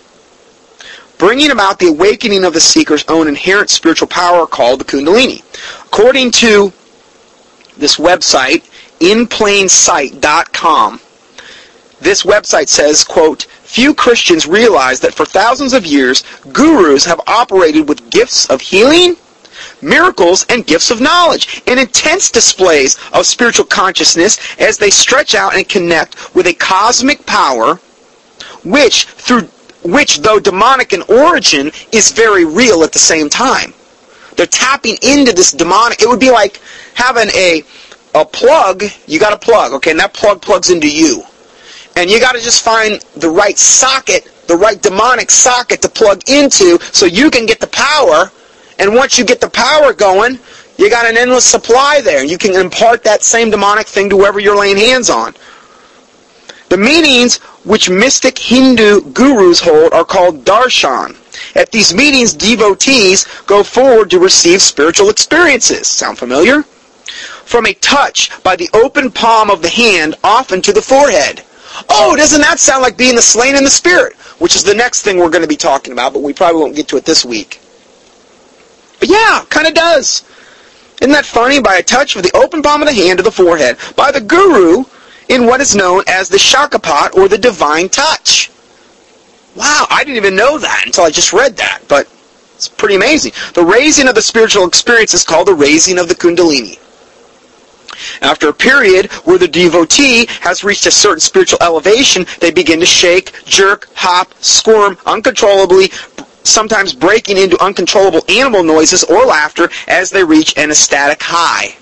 bringing about the awakening of the seeker's own inherent spiritual power called the Kundalini. According to this website, inplainsight.com. This website says, quote, Few Christians realize that for thousands of years, gurus have operated with gifts of healing, miracles, and gifts of knowledge, and intense displays of spiritual consciousness as they stretch out and connect with a cosmic power which, through which, though demonic in origin, is very real at the same time. They're tapping into this demonic. It would be like having a a plug. You got a plug, okay, and that plug plugs into you, and you got to just find the right socket, the right demonic socket to plug into, so you can get the power. And once you get the power going, you got an endless supply there. You can impart that same demonic thing to whoever you're laying hands on. The meanings which mystic Hindu gurus hold are called darshan. At these meetings, devotees go forward to receive spiritual experiences. Sound familiar? From a touch by the open palm of the hand often to the forehead. Oh, doesn't that sound like being the slain in the spirit? Which is the next thing we're going to be talking about, but we probably won't get to it this week. But yeah, kind of does. Isn't that funny? By a touch of the open palm of the hand to the forehead. By the guru in what is known as the shakapat or the divine touch. Wow, I didn't even know that until I just read that, but it's pretty amazing. The raising of the spiritual experience is called the raising of the kundalini. After a period where the devotee has reached a certain spiritual elevation, they begin to shake, jerk, hop, squirm uncontrollably, sometimes breaking into uncontrollable animal noises or laughter as they reach an ecstatic high.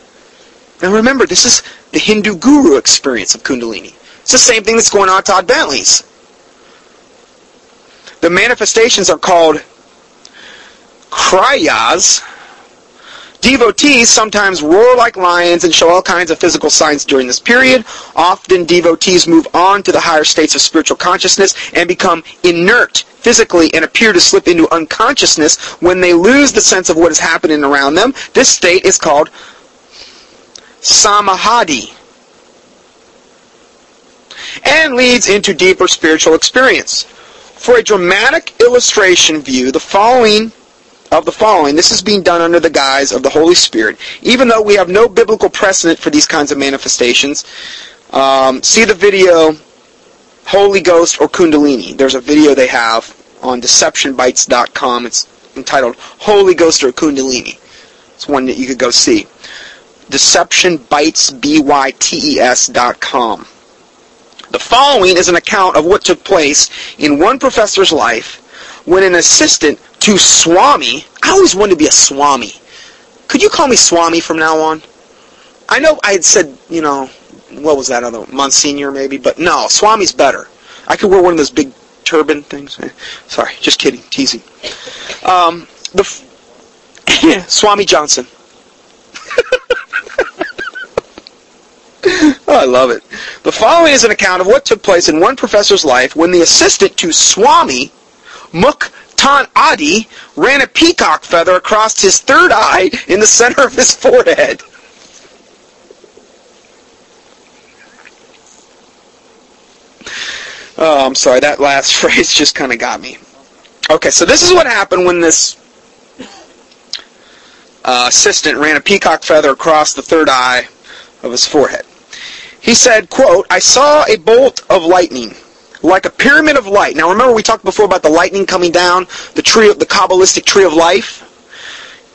Now remember, this is the Hindu guru experience of Kundalini. It's the same thing that's going on at Todd Bentley's. The manifestations are called kriyas. Devotees sometimes roar like lions and show all kinds of physical signs during this period. Often devotees move on to the higher states of spiritual consciousness and become inert physically and appear to slip into unconsciousness when they lose the sense of what is happening around them. This state is called samahadi and leads into deeper spiritual experience. For a dramatic illustration view, the following of the following, this is being done under the guise of the Holy Spirit. Even though we have no biblical precedent for these kinds of manifestations, um, see the video Holy Ghost or Kundalini. There's a video they have on deceptionbytes.com. It's entitled Holy Ghost or Kundalini. It's one that you could go see. Deceptionbytes, B-Y-T-E-S dot com. The following is an account of what took place in one professor's life when an assistant to Swami, I always wanted to be a Swami. Could you call me Swami from now on? I know I had said, you know, what was that other Monsignor maybe, but no, Swami's better. I could wear one of those big turban things. Sorry, just kidding, teasing. Um, the Swami Johnson. oh, I love it. The following is an account of what took place in one professor's life when the assistant to Swami Muktananda ran a peacock feather across his third eye in the center of his forehead. Oh, I'm sorry, that last phrase just kind of got me. Okay, so this is what happened when this uh, assistant ran a peacock feather across the third eye of his forehead. He said, quote, I saw a bolt of lightning, like a pyramid of light. Now remember we talked before about the lightning coming down, the tree, of the Kabbalistic tree of life?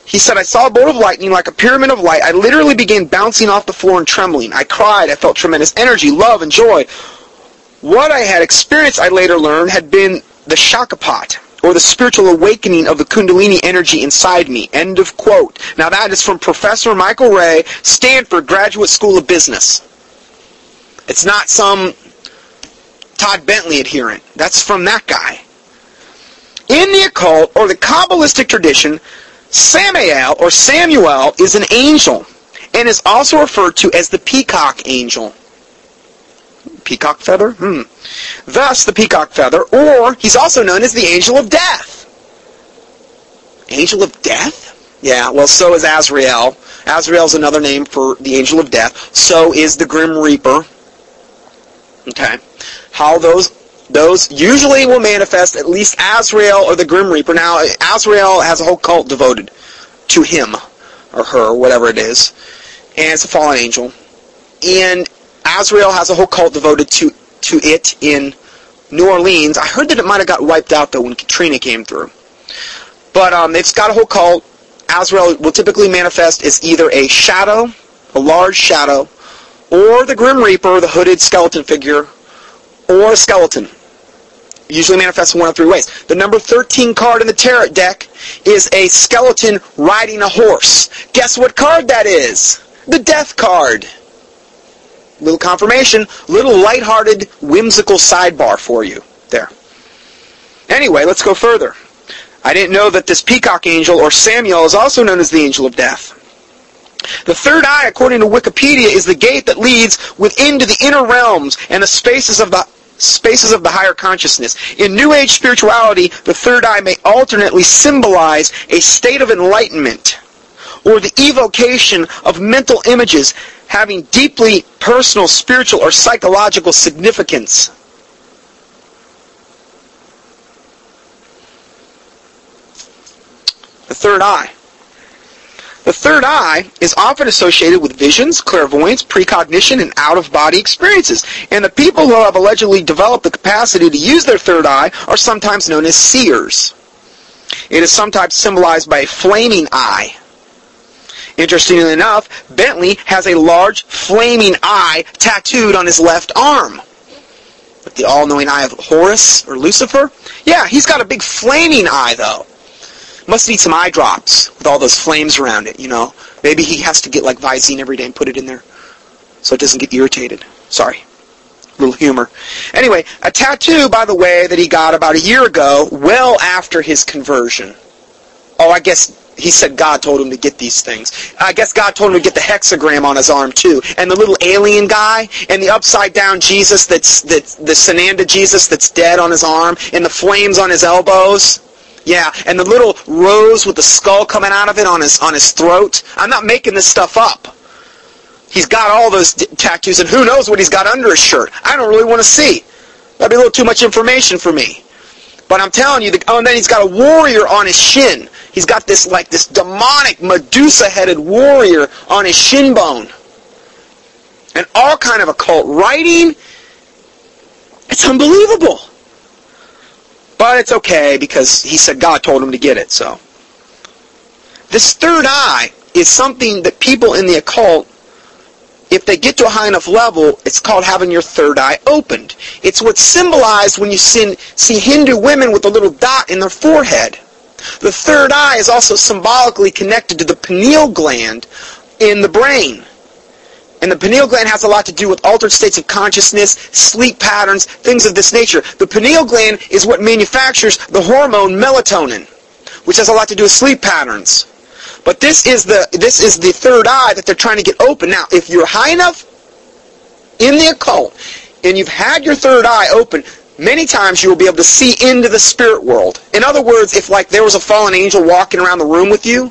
He said, I saw a bolt of lightning like a pyramid of light. I literally began bouncing off the floor and trembling. I cried. I felt tremendous energy, love, and joy. What I had experienced, I later learned, had been the Shakapat, or the spiritual awakening of the Kundalini energy inside me. End of quote. Now that is from Professor Michael Ray, Stanford Graduate School of Business. It's not some Todd Bentley adherent. That's from that guy. In the occult, or the Kabbalistic tradition, Samael, or Samuel, is an angel, and is also referred to as the peacock angel. Peacock feather? Hmm. Thus, the peacock feather, or he's also known as the angel of death. Angel of death? Yeah, well, so is Azrael. Azrael is another name for the angel of death. So is the Grim Reaper. Okay. How those those usually will manifest at least Azrael or the Grim Reaper. Now, Azrael has a whole cult devoted to him or her, whatever it is, and it's a fallen angel. And Azrael has a whole cult devoted to to it in New Orleans. I heard that it might have got wiped out though when Katrina came through. But um, it's got a whole cult. Azrael will typically manifest as either a shadow, a large shadow, or the Grim Reaper, the hooded skeleton figure, or a skeleton. Usually manifests in one of three ways. The number 13 card in the tarot deck is a skeleton riding a horse. Guess what card that is? The death card. Little confirmation, little lighthearted, whimsical sidebar for you there. Anyway, let's go further. I didn't know that this peacock angel, or Samuel, is also known as the angel of death. The third eye, according to Wikipedia, is the gate that leads within to the inner realms and the spaces of the spaces of the higher consciousness. In New Age spirituality, the third eye may alternately symbolize a state of enlightenment or the evocation of mental images having deeply personal, spiritual, or psychological significance. The third eye. The third eye is often associated with visions, clairvoyance, precognition, and out-of-body experiences. And the people who have allegedly developed the capacity to use their third eye are sometimes known as seers. It is sometimes symbolized by a flaming eye. Interestingly enough, Bentley has a large flaming eye tattooed on his left arm. Like the all-knowing eye of Horus or Lucifer? Yeah, he's got a big flaming eye though. Must need some eye drops with all those flames around it, you know. Maybe he has to get like Visine every day and put it in there so it doesn't get irritated. Sorry. Little humor. Anyway, a tattoo, by the way, that he got about a year ago, well after his conversion. Oh, I guess he said God told him to get these things. I guess God told him to get the hexagram on his arm too, and the little alien guy, and the upside down Jesus that's that's the Sananda Jesus that's dead on his arm, and the flames on his elbows. Yeah, and the little rose with the skull coming out of it on his on his throat. I'm not making this stuff up. He's got all those d- tattoos, and who knows what he's got under his shirt. I don't really want to see. That'd be a little too much information for me. But I'm telling you, the, oh, and then he's got a warrior on his shin. He's got this like this demonic Medusa-headed warrior on his shin bone. And all kind of occult writing It's unbelievable. But it's okay because he said God told him to get it, so. This third eye is something that people in the occult, if they get to a high enough level, it's called having your third eye opened. It's what's symbolized when you see Hindu women with a little dot in their forehead. The third eye is also symbolically connected to the pineal gland in the brain. And the pineal gland has a lot to do with altered states of consciousness, sleep patterns, things of this nature. The pineal gland is what manufactures the hormone melatonin, which has a lot to do with sleep patterns. But this is the this is the third eye that they're trying to get open. Now, if you're high enough in the occult and you've had your third eye open, many times you will be able to see into the spirit world. In other words, if like there was a fallen angel walking around the room with you,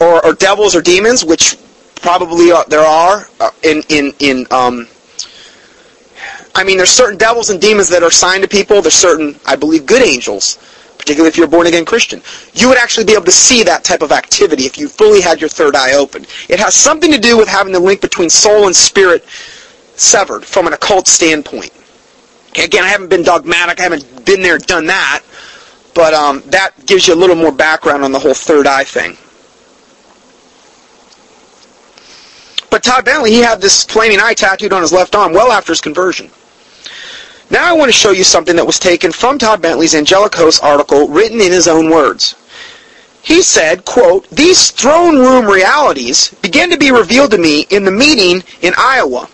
or, or devils or demons, which probably uh, there are uh, in in in um, I mean, there's certain devils and demons that are assigned to people. There's certain, I believe, good angels, particularly if you're a born again Christian. You would actually be able to see that type of activity if you fully had your third eye open. It has something to do with having the link between soul and spirit severed from an occult standpoint. Again, I haven't been dogmatic. I haven't been there, done that. But um, that gives you a little more background on the whole third eye thing. But Todd Bentley, he had this flaming eye tattooed on his left arm well after his conversion. Now I want to show you something that was taken from Todd Bentley's Angelic Host article written in his own words. He said, quote, These throne room realities began to be revealed to me in the meeting in Iowa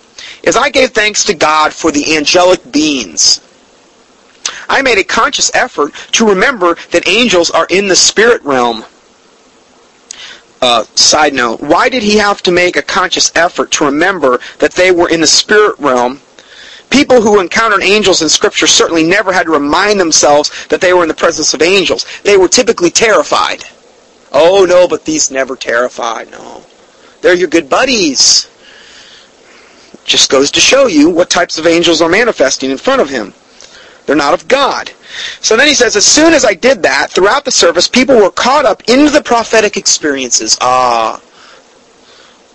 as I gave thanks to God for the angelic beings. I made a conscious effort to remember that angels are in the spirit realm uh, side note, why did he have to make a conscious effort to remember that they were in the spirit realm? People who encountered angels in Scripture certainly never had to remind themselves that they were in the presence of angels. They were typically terrified. Oh no, but these never terrified. No. They're your good buddies. Just goes to show you what types of angels are manifesting in front of him. They're not of God. So then he says, as soon as I did that, throughout the service, people were caught up into the prophetic experiences. Ah,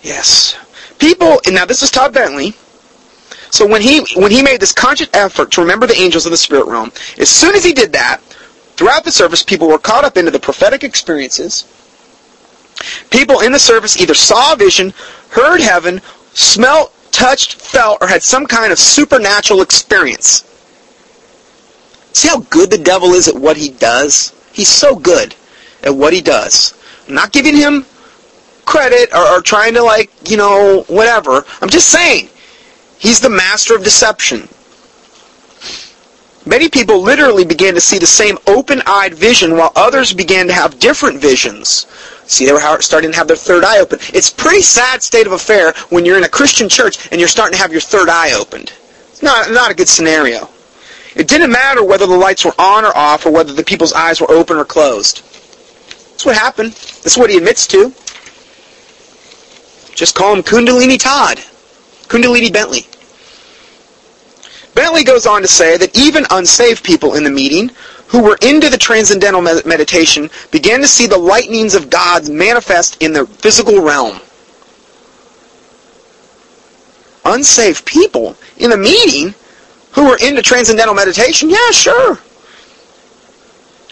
yes. People, and now this is Todd Bentley. So when he when he made this conscious effort to remember the angels of the spirit realm, as soon as he did that, throughout the service, people were caught up into the prophetic experiences. People in the service either saw a vision, heard heaven, smelt, touched, felt, or had some kind of supernatural experience. See how good the devil is at what he does? He's so good at what he does. I'm not giving him credit or, or trying to like, you know, whatever. I'm just saying, he's the master of deception. Many people literally began to see the same open-eyed vision while others began to have different visions. See, they were starting to have their third eye open. It's pretty sad state of affair when you're in a Christian church and you're starting to have your third eye opened. It's not, not a good scenario. It didn't matter whether the lights were on or off or whether the people's eyes were open or closed. That's what happened. That's what he admits to. Just call him Kundalini Todd. Kundalini Bentley. Bentley goes on to say that even unsaved people in the meeting who were into the transcendental meditation began to see the lightnings of God manifest in the physical realm. Unsaved people in a meeting who were into transcendental meditation? Yeah, sure.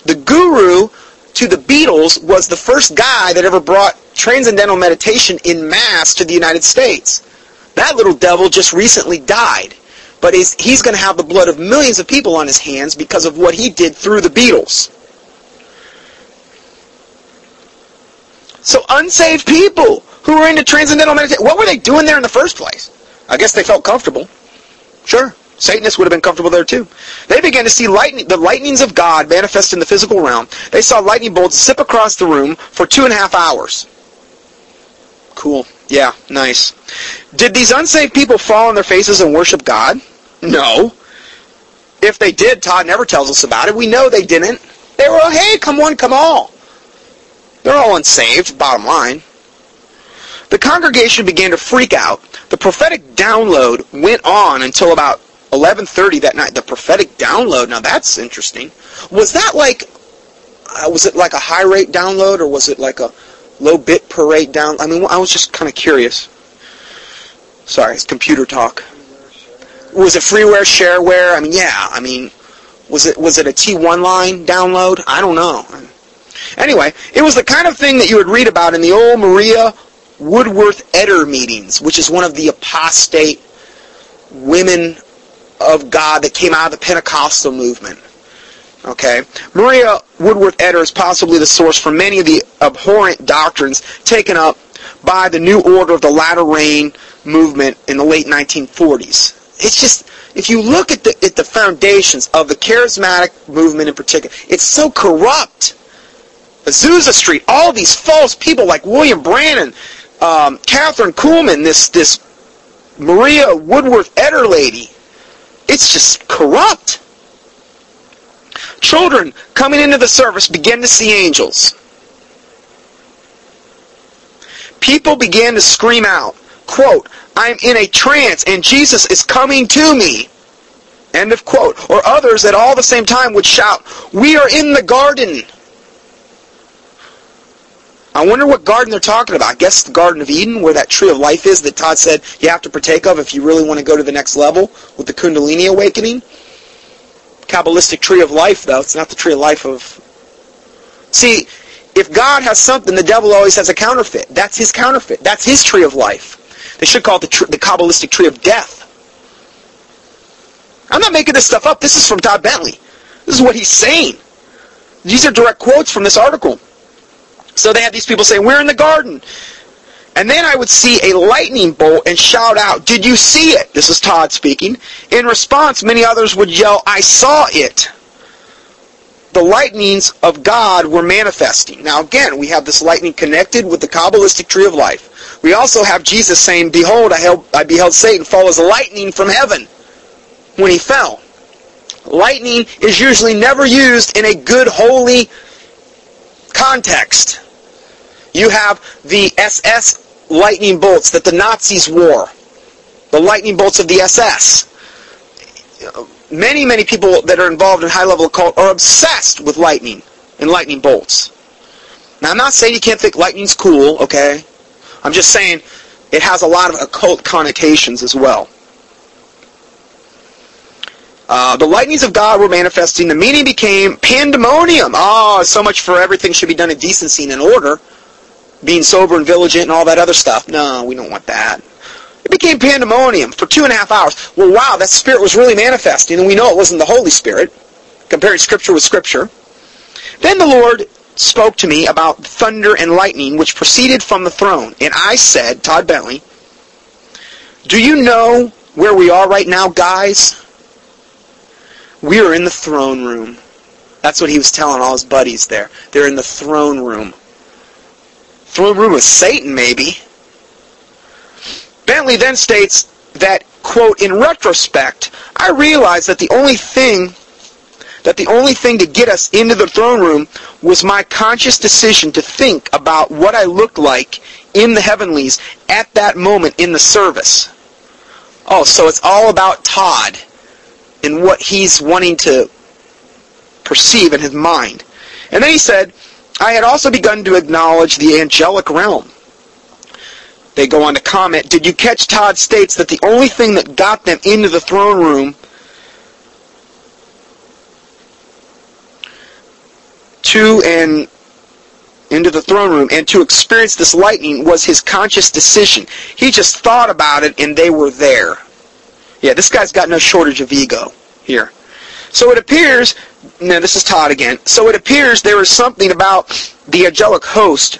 The guru to the Beatles was the first guy that ever brought transcendental meditation in mass to the United States. That little devil just recently died. But he's, he's going to have the blood of millions of people on his hands because of what he did through the Beatles. So unsaved people who were into transcendental meditation, what were they doing there in the first place? I guess they felt comfortable. Sure. Satanists would have been comfortable there too. They began to see lightning, the lightnings of God manifest in the physical realm. They saw lightning bolts zip across the room for two and a half hours. Cool. Yeah, nice. Did these unsaved people fall on their faces and worship God? No. If they did, Todd never tells us about it. We know they didn't. They were, hey, come one, come all. They're all unsaved, bottom line. The congregation began to freak out. The prophetic download went on until about 11:30 that night. The prophetic download. Now that's interesting. Was that like uh, was it like a high rate download or was it like a low bit per rate down? I mean, I was just kind of curious. Sorry, it's computer talk. Was it freeware, shareware? I mean, yeah. I mean, was it was it a T1 line download? I don't know. Anyway, it was the kind of thing that you would read about in the old Maria Woodworth-Etter meetings, which is one of the apostate women of God that came out of the Pentecostal movement. Okay, Maria Woodworth-Etter is possibly the source for many of the abhorrent doctrines taken up by the New Order of the Latter Rain movement in the late 1940s. It's just if you look at the at the foundations of the charismatic movement in particular, it's so corrupt. Azusa Street, all these false people like William Branham, um, Kathryn Kuhlman, this this Maria Woodworth-Etter lady, it's just corrupt. Children coming into the service began to see angels. People began to scream out, quote, I'm in a trance and Jesus is coming to me. End of quote. Or others at all the same time would shout, We are in the garden. I wonder what garden they're talking about. I guess the Garden of Eden, where that tree of life is that Todd said you have to partake of if you really want to go to the next level with the Kundalini awakening. Kabbalistic tree of life, though. It's not the tree of life of... See, if God has something, the devil always has a counterfeit. That's his counterfeit. That's his tree of life. They should call it the, tr- the Kabbalistic tree of death. I'm not making this stuff up. This is from Todd Bentley. This is what he's saying. These are direct quotes from this article. So they had these people saying, we're in the garden. And then I would see a lightning bolt and shout out, did you see it? This is Todd speaking. In response, many others would yell, I saw it. The lightnings of God were manifesting. Now again, we have this lightning connected with the Kabbalistic tree of life. We also have Jesus saying, Behold, I, held, I beheld Satan fall as lightning from heaven when he fell. Lightning is usually never used in a good, holy context. You have the SS lightning bolts that the Nazis wore, the lightning bolts of the SS. Many, many people that are involved in high-level occult are obsessed with lightning and lightning bolts. Now, I'm not saying you can't think lightning's cool, okay? I'm just saying it has a lot of occult connotations as well. Uh, the lightnings of God were manifesting. The meaning became pandemonium. Oh, so much for everything should be done in decency and in order. Being sober and vigilant and all that other stuff. No, we don't want that. It became pandemonium for two and a half hours. Well, wow, that Spirit was really manifesting, and we know it wasn't the Holy Spirit, comparing Scripture with Scripture. Then the Lord spoke to me about thunder and lightning, which proceeded from the throne. And I said, Todd Bentley, do you know where we are right now, guys? We are in the throne room. That's what he was telling all his buddies there. They're in the throne room. Throne room of Satan, maybe. Bentley then states that, quote, in retrospect, I realized that the only thing that the only thing to get us into the throne room was my conscious decision to think about what I looked like in the heavenlies at that moment in the service. Oh, so it's all about Todd and what he's wanting to perceive in his mind. And then he said, I had also begun to acknowledge the angelic realm. They go on to comment, did you catch Todd states that the only thing that got them into the throne room to and into the throne room and to experience this lightning was his conscious decision. He just thought about it and they were there. Yeah, this guy's got no shortage of ego here. So it appears, now this is Todd again, so it appears there is something about the angelic host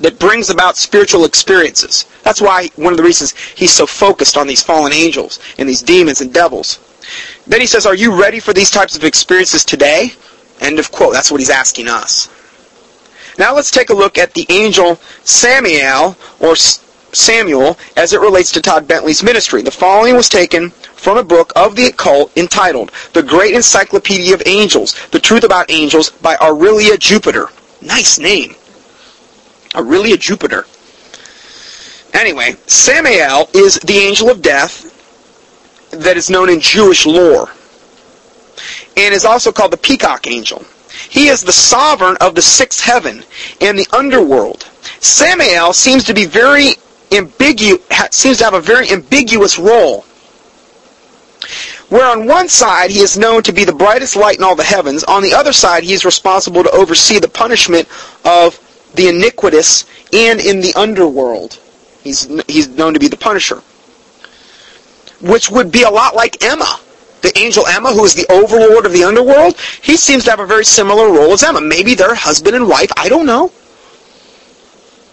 that brings about spiritual experiences. That's why one of the reasons he's so focused on these fallen angels and these demons and devils. Then he says, are you ready for these types of experiences today? End of quote. That's what he's asking us. Now let's take a look at the angel Samael, or Samuel as it relates to Todd Bentley's ministry. The following was taken from a book of the occult entitled The Great Encyclopedia of Angels, The Truth About Angels by Aurelia Jupiter. Nice name. Aurelia Jupiter. Anyway, Samael is the angel of death that is known in Jewish lore and is also called the peacock angel. He is the sovereign of the sixth heaven and the underworld. Samael seems to be very ambigu- seems to have a very ambiguous role. where on one side he is known to be the brightest light in all the heavens, on the other side he is responsible to oversee the punishment of the iniquitous and in the underworld. He's, he's known to be the punisher. Which would be a lot like Emma. The angel Emma, who is the overlord of the underworld, he seems to have a very similar role as Emma. Maybe they're husband and wife. I don't know.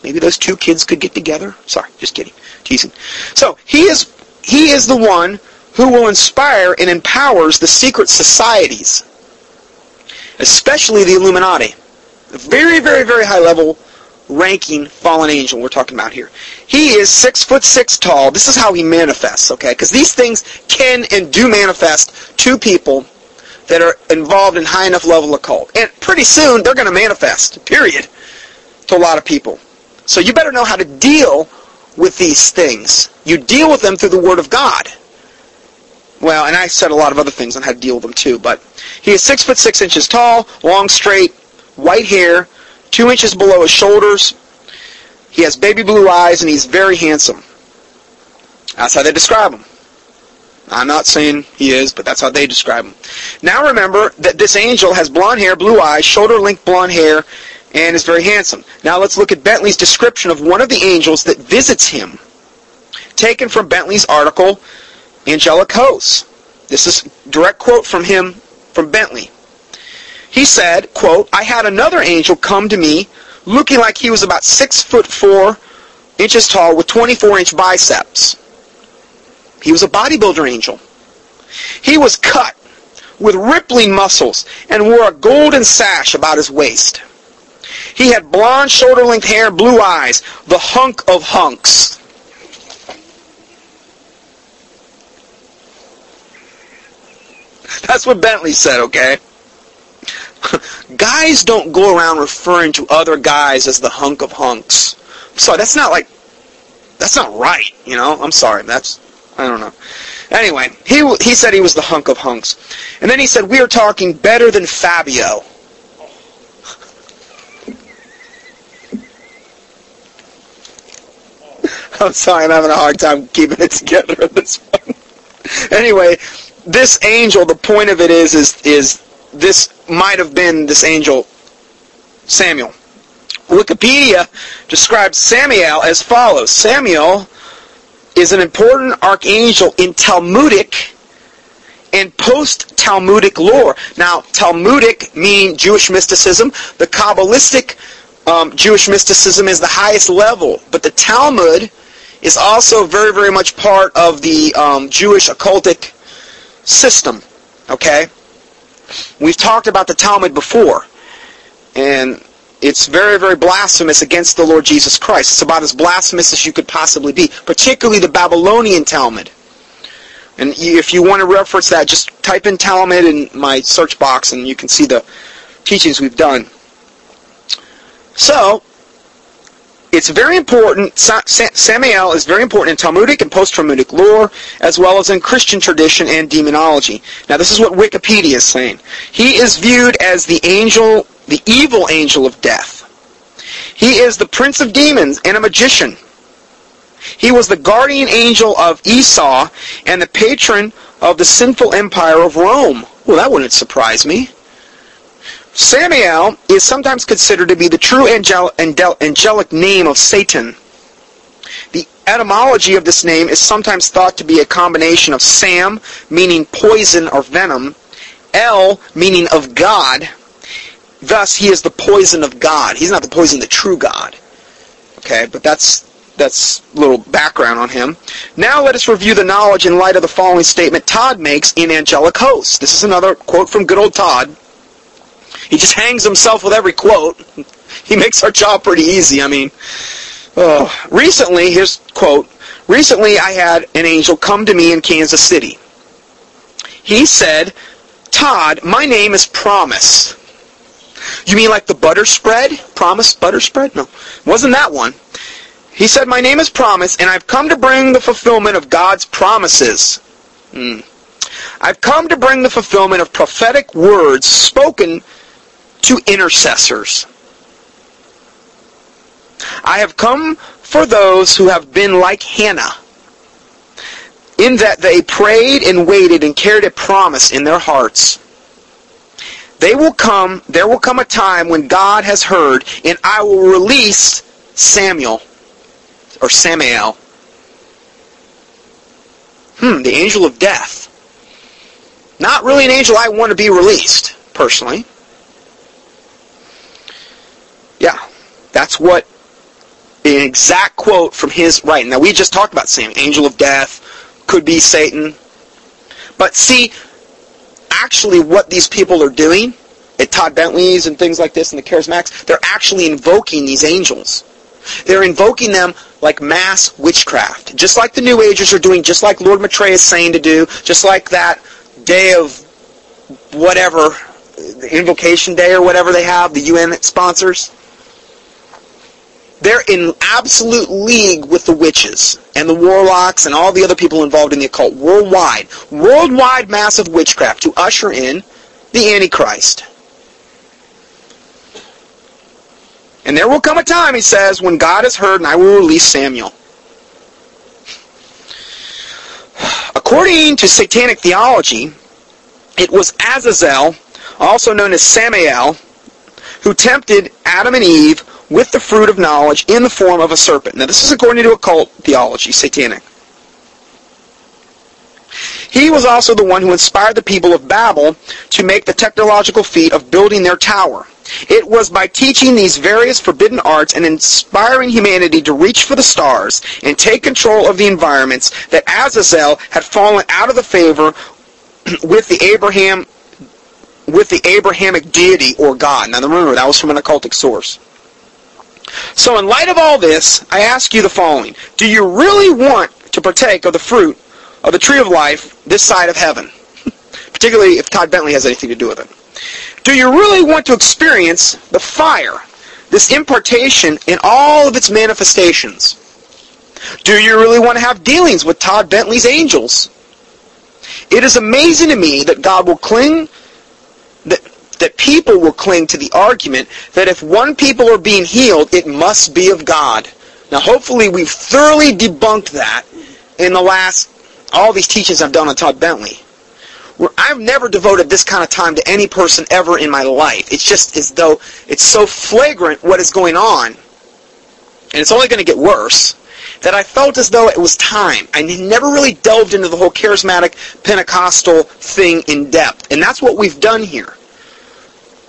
Maybe those two kids could get together. Sorry, just kidding. Teasing. So he is he is the one who will inspire and empowers the secret societies, especially the Illuminati. A very, very, very high level ranking fallen angel we're talking about here. He is six foot six tall. This is how he manifests, okay? Because these things can and do manifest to people that are involved in high enough level occult. And pretty soon they're going to manifest, period, to a lot of people. So you better know how to deal with these things. You deal with them through the Word of God. Well, and I said a lot of other things on how to deal with them too, but he is six foot six inches tall, long, straight, white hair, two inches below his shoulders. He has baby blue eyes, and he's very handsome. That's how they describe him. I'm not saying he is, but that's how they describe him. Now remember that this angel has blonde hair, blue eyes, shoulder-length blonde hair, and is very handsome. Now let's look at Bentley's description of one of the angels that visits him, taken from Bentley's article, Angelic Hosts. This is direct quote from him, from Bentley. He said, quote, I had another angel come to me looking like he was about six foot four inches tall with 24 inch biceps. He was a bodybuilder angel. He was cut with rippling muscles and wore a golden sash about his waist. He had blonde shoulder-length hair, blue eyes, the hunk of hunks. That's what Bentley said, okay? guys don't go around referring to other guys as the hunk of hunks. So that's not like, that's not right, you know? I'm sorry, that's, I don't know. Anyway, he, he said he was the hunk of hunks. And then he said, we are talking better than Fabio. I'm sorry, I'm having a hard time keeping it together at this point. anyway, this angel, the point of it is, is, is this might have been this angel, Samuel. Wikipedia describes Samuel as follows. Samuel is an important archangel in Talmudic and post-Talmudic lore. Now, Talmudic meaning Jewish mysticism. The Kabbalistic um, Jewish mysticism is the highest level, but the Talmud is also very, very much part of the um, Jewish occultic system. Okay? We've talked about the Talmud before, and it's very, very blasphemous against the Lord Jesus Christ. It's about as blasphemous as you could possibly be, particularly the Babylonian Talmud. And if you want to reference that, just type in Talmud in my search box and you can see the teachings we've done. So, it's very important, Samael is very important in Talmudic and post-Talmudic lore, as well as in Christian tradition and demonology. Now this is what Wikipedia is saying. He is viewed as the angel, the evil angel of death. He is the prince of demons and a magician. He was the guardian angel of Esau and the patron of the sinful empire of Rome. Well, that wouldn't surprise me. Samael is sometimes considered to be the true angel, angel, angelic name of Satan. The etymology of this name is sometimes thought to be a combination of Sam, meaning poison or venom, El, meaning of God. Thus, he is the poison of God. He's not the poison the true God. Okay, but that's that's a little background on him. Now let us review the knowledge in light of the following statement Todd makes in Angelic Hosts. This is another quote from good old Todd. He just hangs himself with every quote. He makes our job pretty easy. I mean, uh, recently, here's quote, recently I had an angel come to me in Kansas City. He said, Todd, my name is Promise. You mean like the butter spread? Promise butter spread? No, wasn't that one. He said, my name is Promise, and I've come to bring the fulfillment of God's promises. Hmm. I've come to bring the fulfillment of prophetic words spoken to intercessors. I have come for those who have been like Hannah. in that they prayed and waited and carried a promise in their hearts. They will come, there will come a time when God has heard, and I will release Samuel, or Samael. Hmm, the angel of death. Not really an angel I want to be released, personally. Yeah, that's what an exact quote from his writing. Now, we just talked about Sam, angel of death, could be Satan. But see, actually what these people are doing at Todd Bentley's and things like this and the Charismatics, they're actually invoking these angels. They're invoking them like mass witchcraft. Just like the New Agers are doing, just like Lord Maitreya is saying to do, just like that day of whatever, the invocation day or whatever they have, the UN sponsors. They're in absolute league with the witches and the warlocks and all the other people involved in the occult worldwide. Worldwide massive witchcraft to usher in the Antichrist. And there will come a time, he says, when God has heard and I will release Samuel. According to satanic theology, it was Azazel, also known as Samael, who tempted Adam and Eve with the fruit of knowledge in the form of a serpent. Now, this is according to occult theology, satanic. He was also the one who inspired the people of Babel to make the technological feat of building their tower. It was by teaching these various forbidden arts and inspiring humanity to reach for the stars and take control of the environments that Azazel had fallen out of the favor with the Abraham with the Abrahamic deity or God. Now remember that was from an occultic source. So in light of all this, I ask you the following. Do you really want to partake of the fruit of the tree of life this side of heaven? Particularly if Todd Bentley has anything to do with it. Do you really want to experience the fire, this impartation in all of its manifestations? Do you really want to have dealings with Todd Bentley's angels? It is amazing to me that God will cling, that people will cling to the argument that if one people are being healed, it must be of God. Now, hopefully, we've thoroughly debunked that in the last all these teachings I've done on Todd Bentley. Where I've never devoted this kind of time to any person ever in my life. It's just as though it's so flagrant what is going on, and it's only going to get worse that I felt as though it was time. I never really delved into the whole charismatic Pentecostal thing in depth, and that's what we've done here.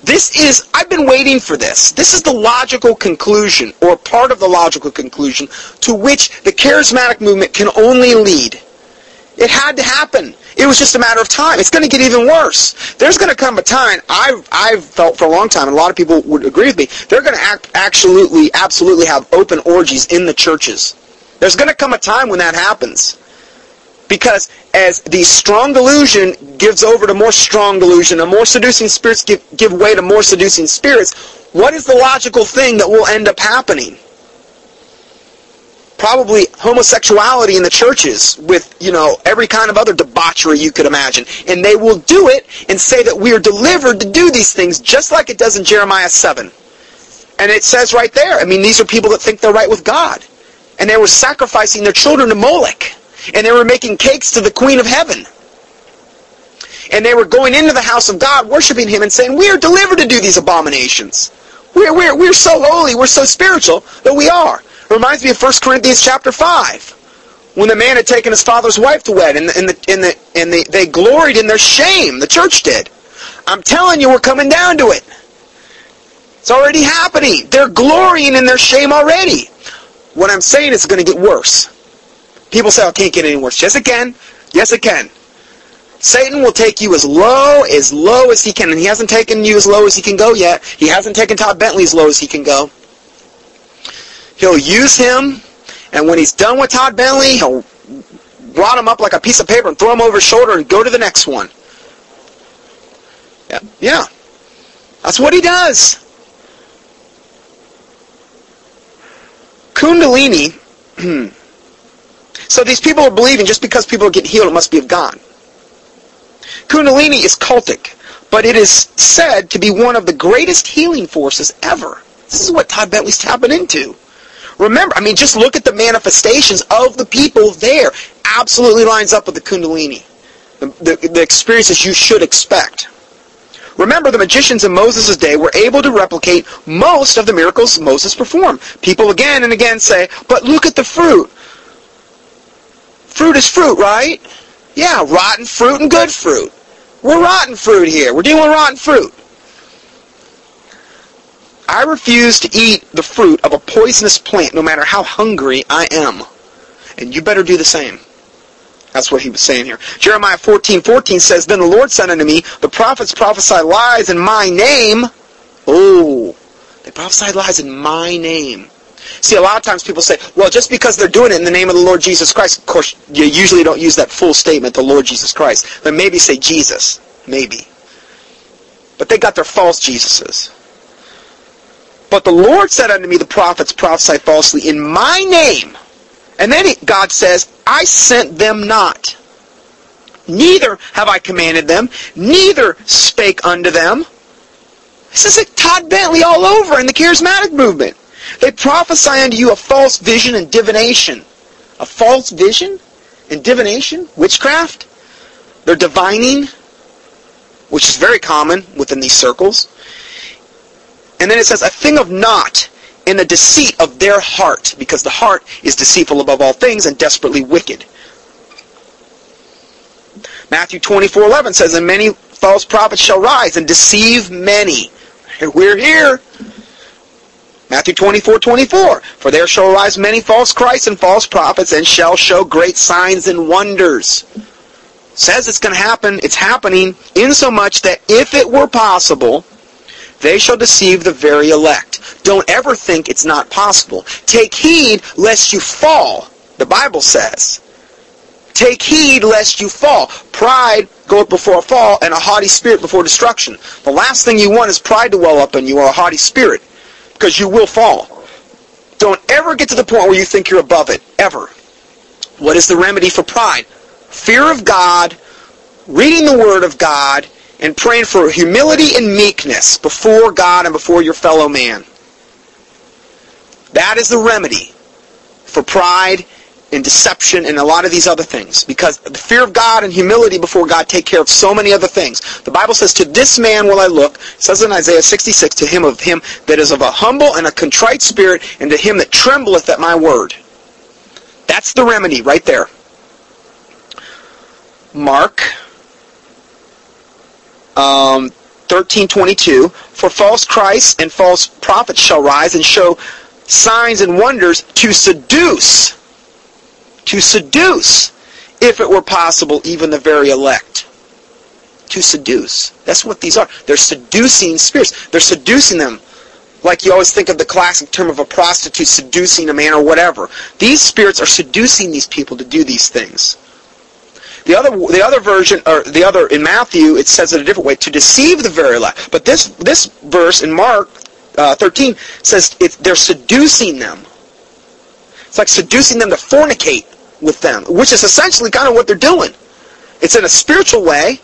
This is, I've been waiting for this. This is the logical conclusion, or part of the logical conclusion, to which the charismatic movement can only lead. It had to happen. It was just a matter of time. It's going to get even worse. There's going to come a time, I've, I've felt for a long time, and a lot of people would agree with me, they're going to act, absolutely, absolutely have open orgies in the churches. There's going to come a time when that happens. Because as the strong delusion gives over to more strong delusion, and more seducing spirits give, give way to more seducing spirits, what is the logical thing that will end up happening? Probably homosexuality in the churches with, you know, every kind of other debauchery you could imagine. And they will do it and say that we are delivered to do these things just like it does in Jeremiah 7. And it says right there, I mean, these are people that think they're right with God. And they were sacrificing their children to Molech and they were making cakes to the Queen of Heaven. And they were going into the house of God, worshiping Him, and saying, We are delivered to do these abominations. We're, we're, we're so holy, we're so spiritual that we are. It reminds me of 1 Corinthians chapter 5, when the man had taken his father's wife to wed, and, the, and, the, and, the, and the, they gloried in their shame. The church did. I'm telling you, we're coming down to it. It's already happening. They're glorying in their shame already. What I'm saying is going to get worse. People say, oh, it can't get any worse. Yes, it can. Yes, it can. Satan will take you as low, as low as he can. And he hasn't taken you as low as he can go yet. He hasn't taken Todd Bentley as low as he can go. He'll use him, and when he's done with Todd Bentley, he'll wad him up like a piece of paper and throw him over his shoulder and go to the next one. Yeah, yeah. That's what he does. Kundalini So these people are believing just because people get healed, it must be of God. Kundalini is cultic, but it is said to be one of the greatest healing forces ever. This is what Todd Bentley's tapping into. Remember, I mean, just look at the manifestations of the people there. Absolutely lines up with the Kundalini. The, the, the experiences you should expect. Remember, the magicians in Moses' day were able to replicate most of the miracles Moses performed. People again and again say, but look at the fruit. Fruit is fruit, right? Yeah, rotten fruit and good fruit. We're rotten fruit here. We're dealing with rotten fruit. I refuse to eat the fruit of a poisonous plant no matter how hungry I am. And you better do the same. That's what he was saying here. Jeremiah 14, 14 says, Then the Lord said unto me, The prophets prophesy lies in my name. Oh, they prophesy lies in my name. See, a lot of times people say, well, just because they're doing it in the name of the Lord Jesus Christ, of course, you usually don't use that full statement, the Lord Jesus Christ. But maybe say Jesus. Maybe. But they got their false Jesuses. But the Lord said unto me, the prophets prophesy falsely in my name. And then God says, I sent them not. Neither have I commanded them, neither spake unto them. This is like Todd Bentley all over in the charismatic movement. They prophesy unto you a false vision and divination. A false vision and divination? Witchcraft? They're divining, which is very common within these circles. And then it says, a thing of naught in the deceit of their heart, because the heart is deceitful above all things and desperately wicked. Matthew 24:11 says, "And many false prophets shall rise and deceive many." We're here. Matthew 24:24, "For there shall arise many false Christs and false prophets, and shall show great signs and wonders." Says it's going to happen. It's happening insomuch that if it were possible, they shall deceive the very elect. Don't ever think it's not possible. Take heed lest you fall, the Bible says. Take heed lest you fall. Pride goeth before a fall, and a haughty spirit before destruction. The last thing you want is pride to well up in you or a haughty spirit, because you will fall. Don't ever get to the point where you think you're above it, ever. What is the remedy for pride? Fear of God, reading the Word of God, and praying for humility and meekness before God and before your fellow man. That is the remedy for pride and deception and a lot of these other things. Because the fear of God and humility before God take care of so many other things. The Bible says, To this man will I look, says in Isaiah 66, to him of him that is of a humble and a contrite spirit, and to him that trembleth at my word. That's the remedy right there. Mark um, 13:22 For false Christs and false prophets shall rise and show signs and wonders to seduce to seduce if it were possible even the very elect. To seduce. That's what these are. They're seducing spirits. They're seducing them. Like you always think of the classic term of a prostitute seducing a man or whatever. These spirits are seducing these people to do these things. The other, the other version, or the other in Matthew, it says it a different way to deceive the very elect. But this this verse in Mark uh, 13 says they're seducing them. It's like seducing them to fornicate with them, which is essentially kind of what they're doing. It's in a spiritual way.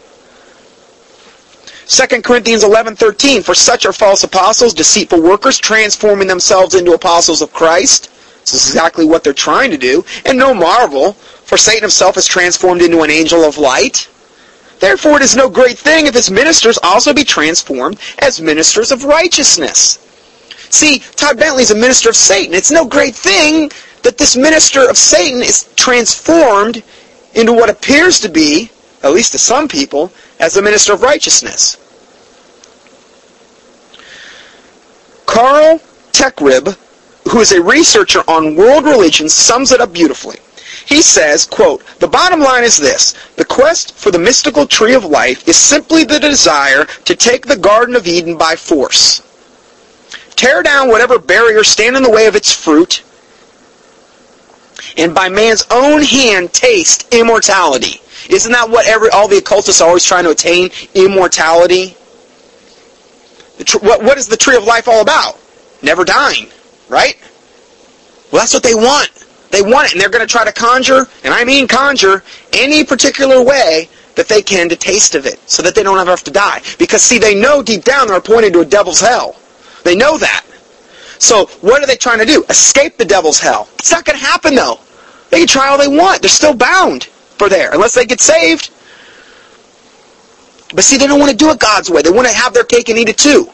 2 Corinthians 11:13 For such are false apostles, deceitful workers, transforming themselves into apostles of Christ. This is exactly what they're trying to do. And no marvel, for Satan himself is transformed into an angel of light. Therefore it is no great thing if his ministers also be transformed as ministers of righteousness. See, Todd Bentley is a minister of Satan. It's no great thing that this minister of Satan is transformed into what appears to be, at least to some people, as a minister of righteousness. Carl Teichrib, who is a researcher on world religions, sums it up beautifully. He says, quote, The bottom line is this. The quest for the mystical tree of life is simply the desire to take the Garden of Eden by force. Tear down whatever barriers stand in the way of its fruit, and by man's own hand taste immortality. Isn't that what every, all the occultists are always trying to attain? Immortality? Tr- what, what is the tree of life all about? Never dying, right? Well, that's what they want. They want it, and they're going to try to conjure, and I mean conjure, any particular way that they can to taste of it, so that they don't ever have to die. Because, see, they know deep down they're appointed to a devil's hell. They know that. So what are they trying to do? Escape the devil's hell. It's not going to happen though. They can try all they want. They're still bound for there unless they get saved. But see, they don't want to do it God's way. They want to have their cake and eat it too.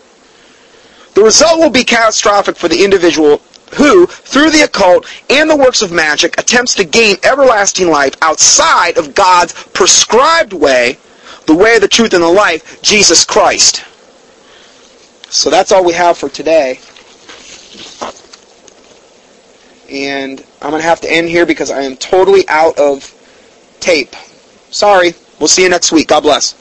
The result will be catastrophic for the individual who, through the occult and the works of magic, attempts to gain everlasting life outside of God's prescribed way, the way, the truth, and the life, Jesus Christ. So that's all we have for today. And I'm going to have to end here because I am totally out of tape. Sorry. We'll see you next week. God bless.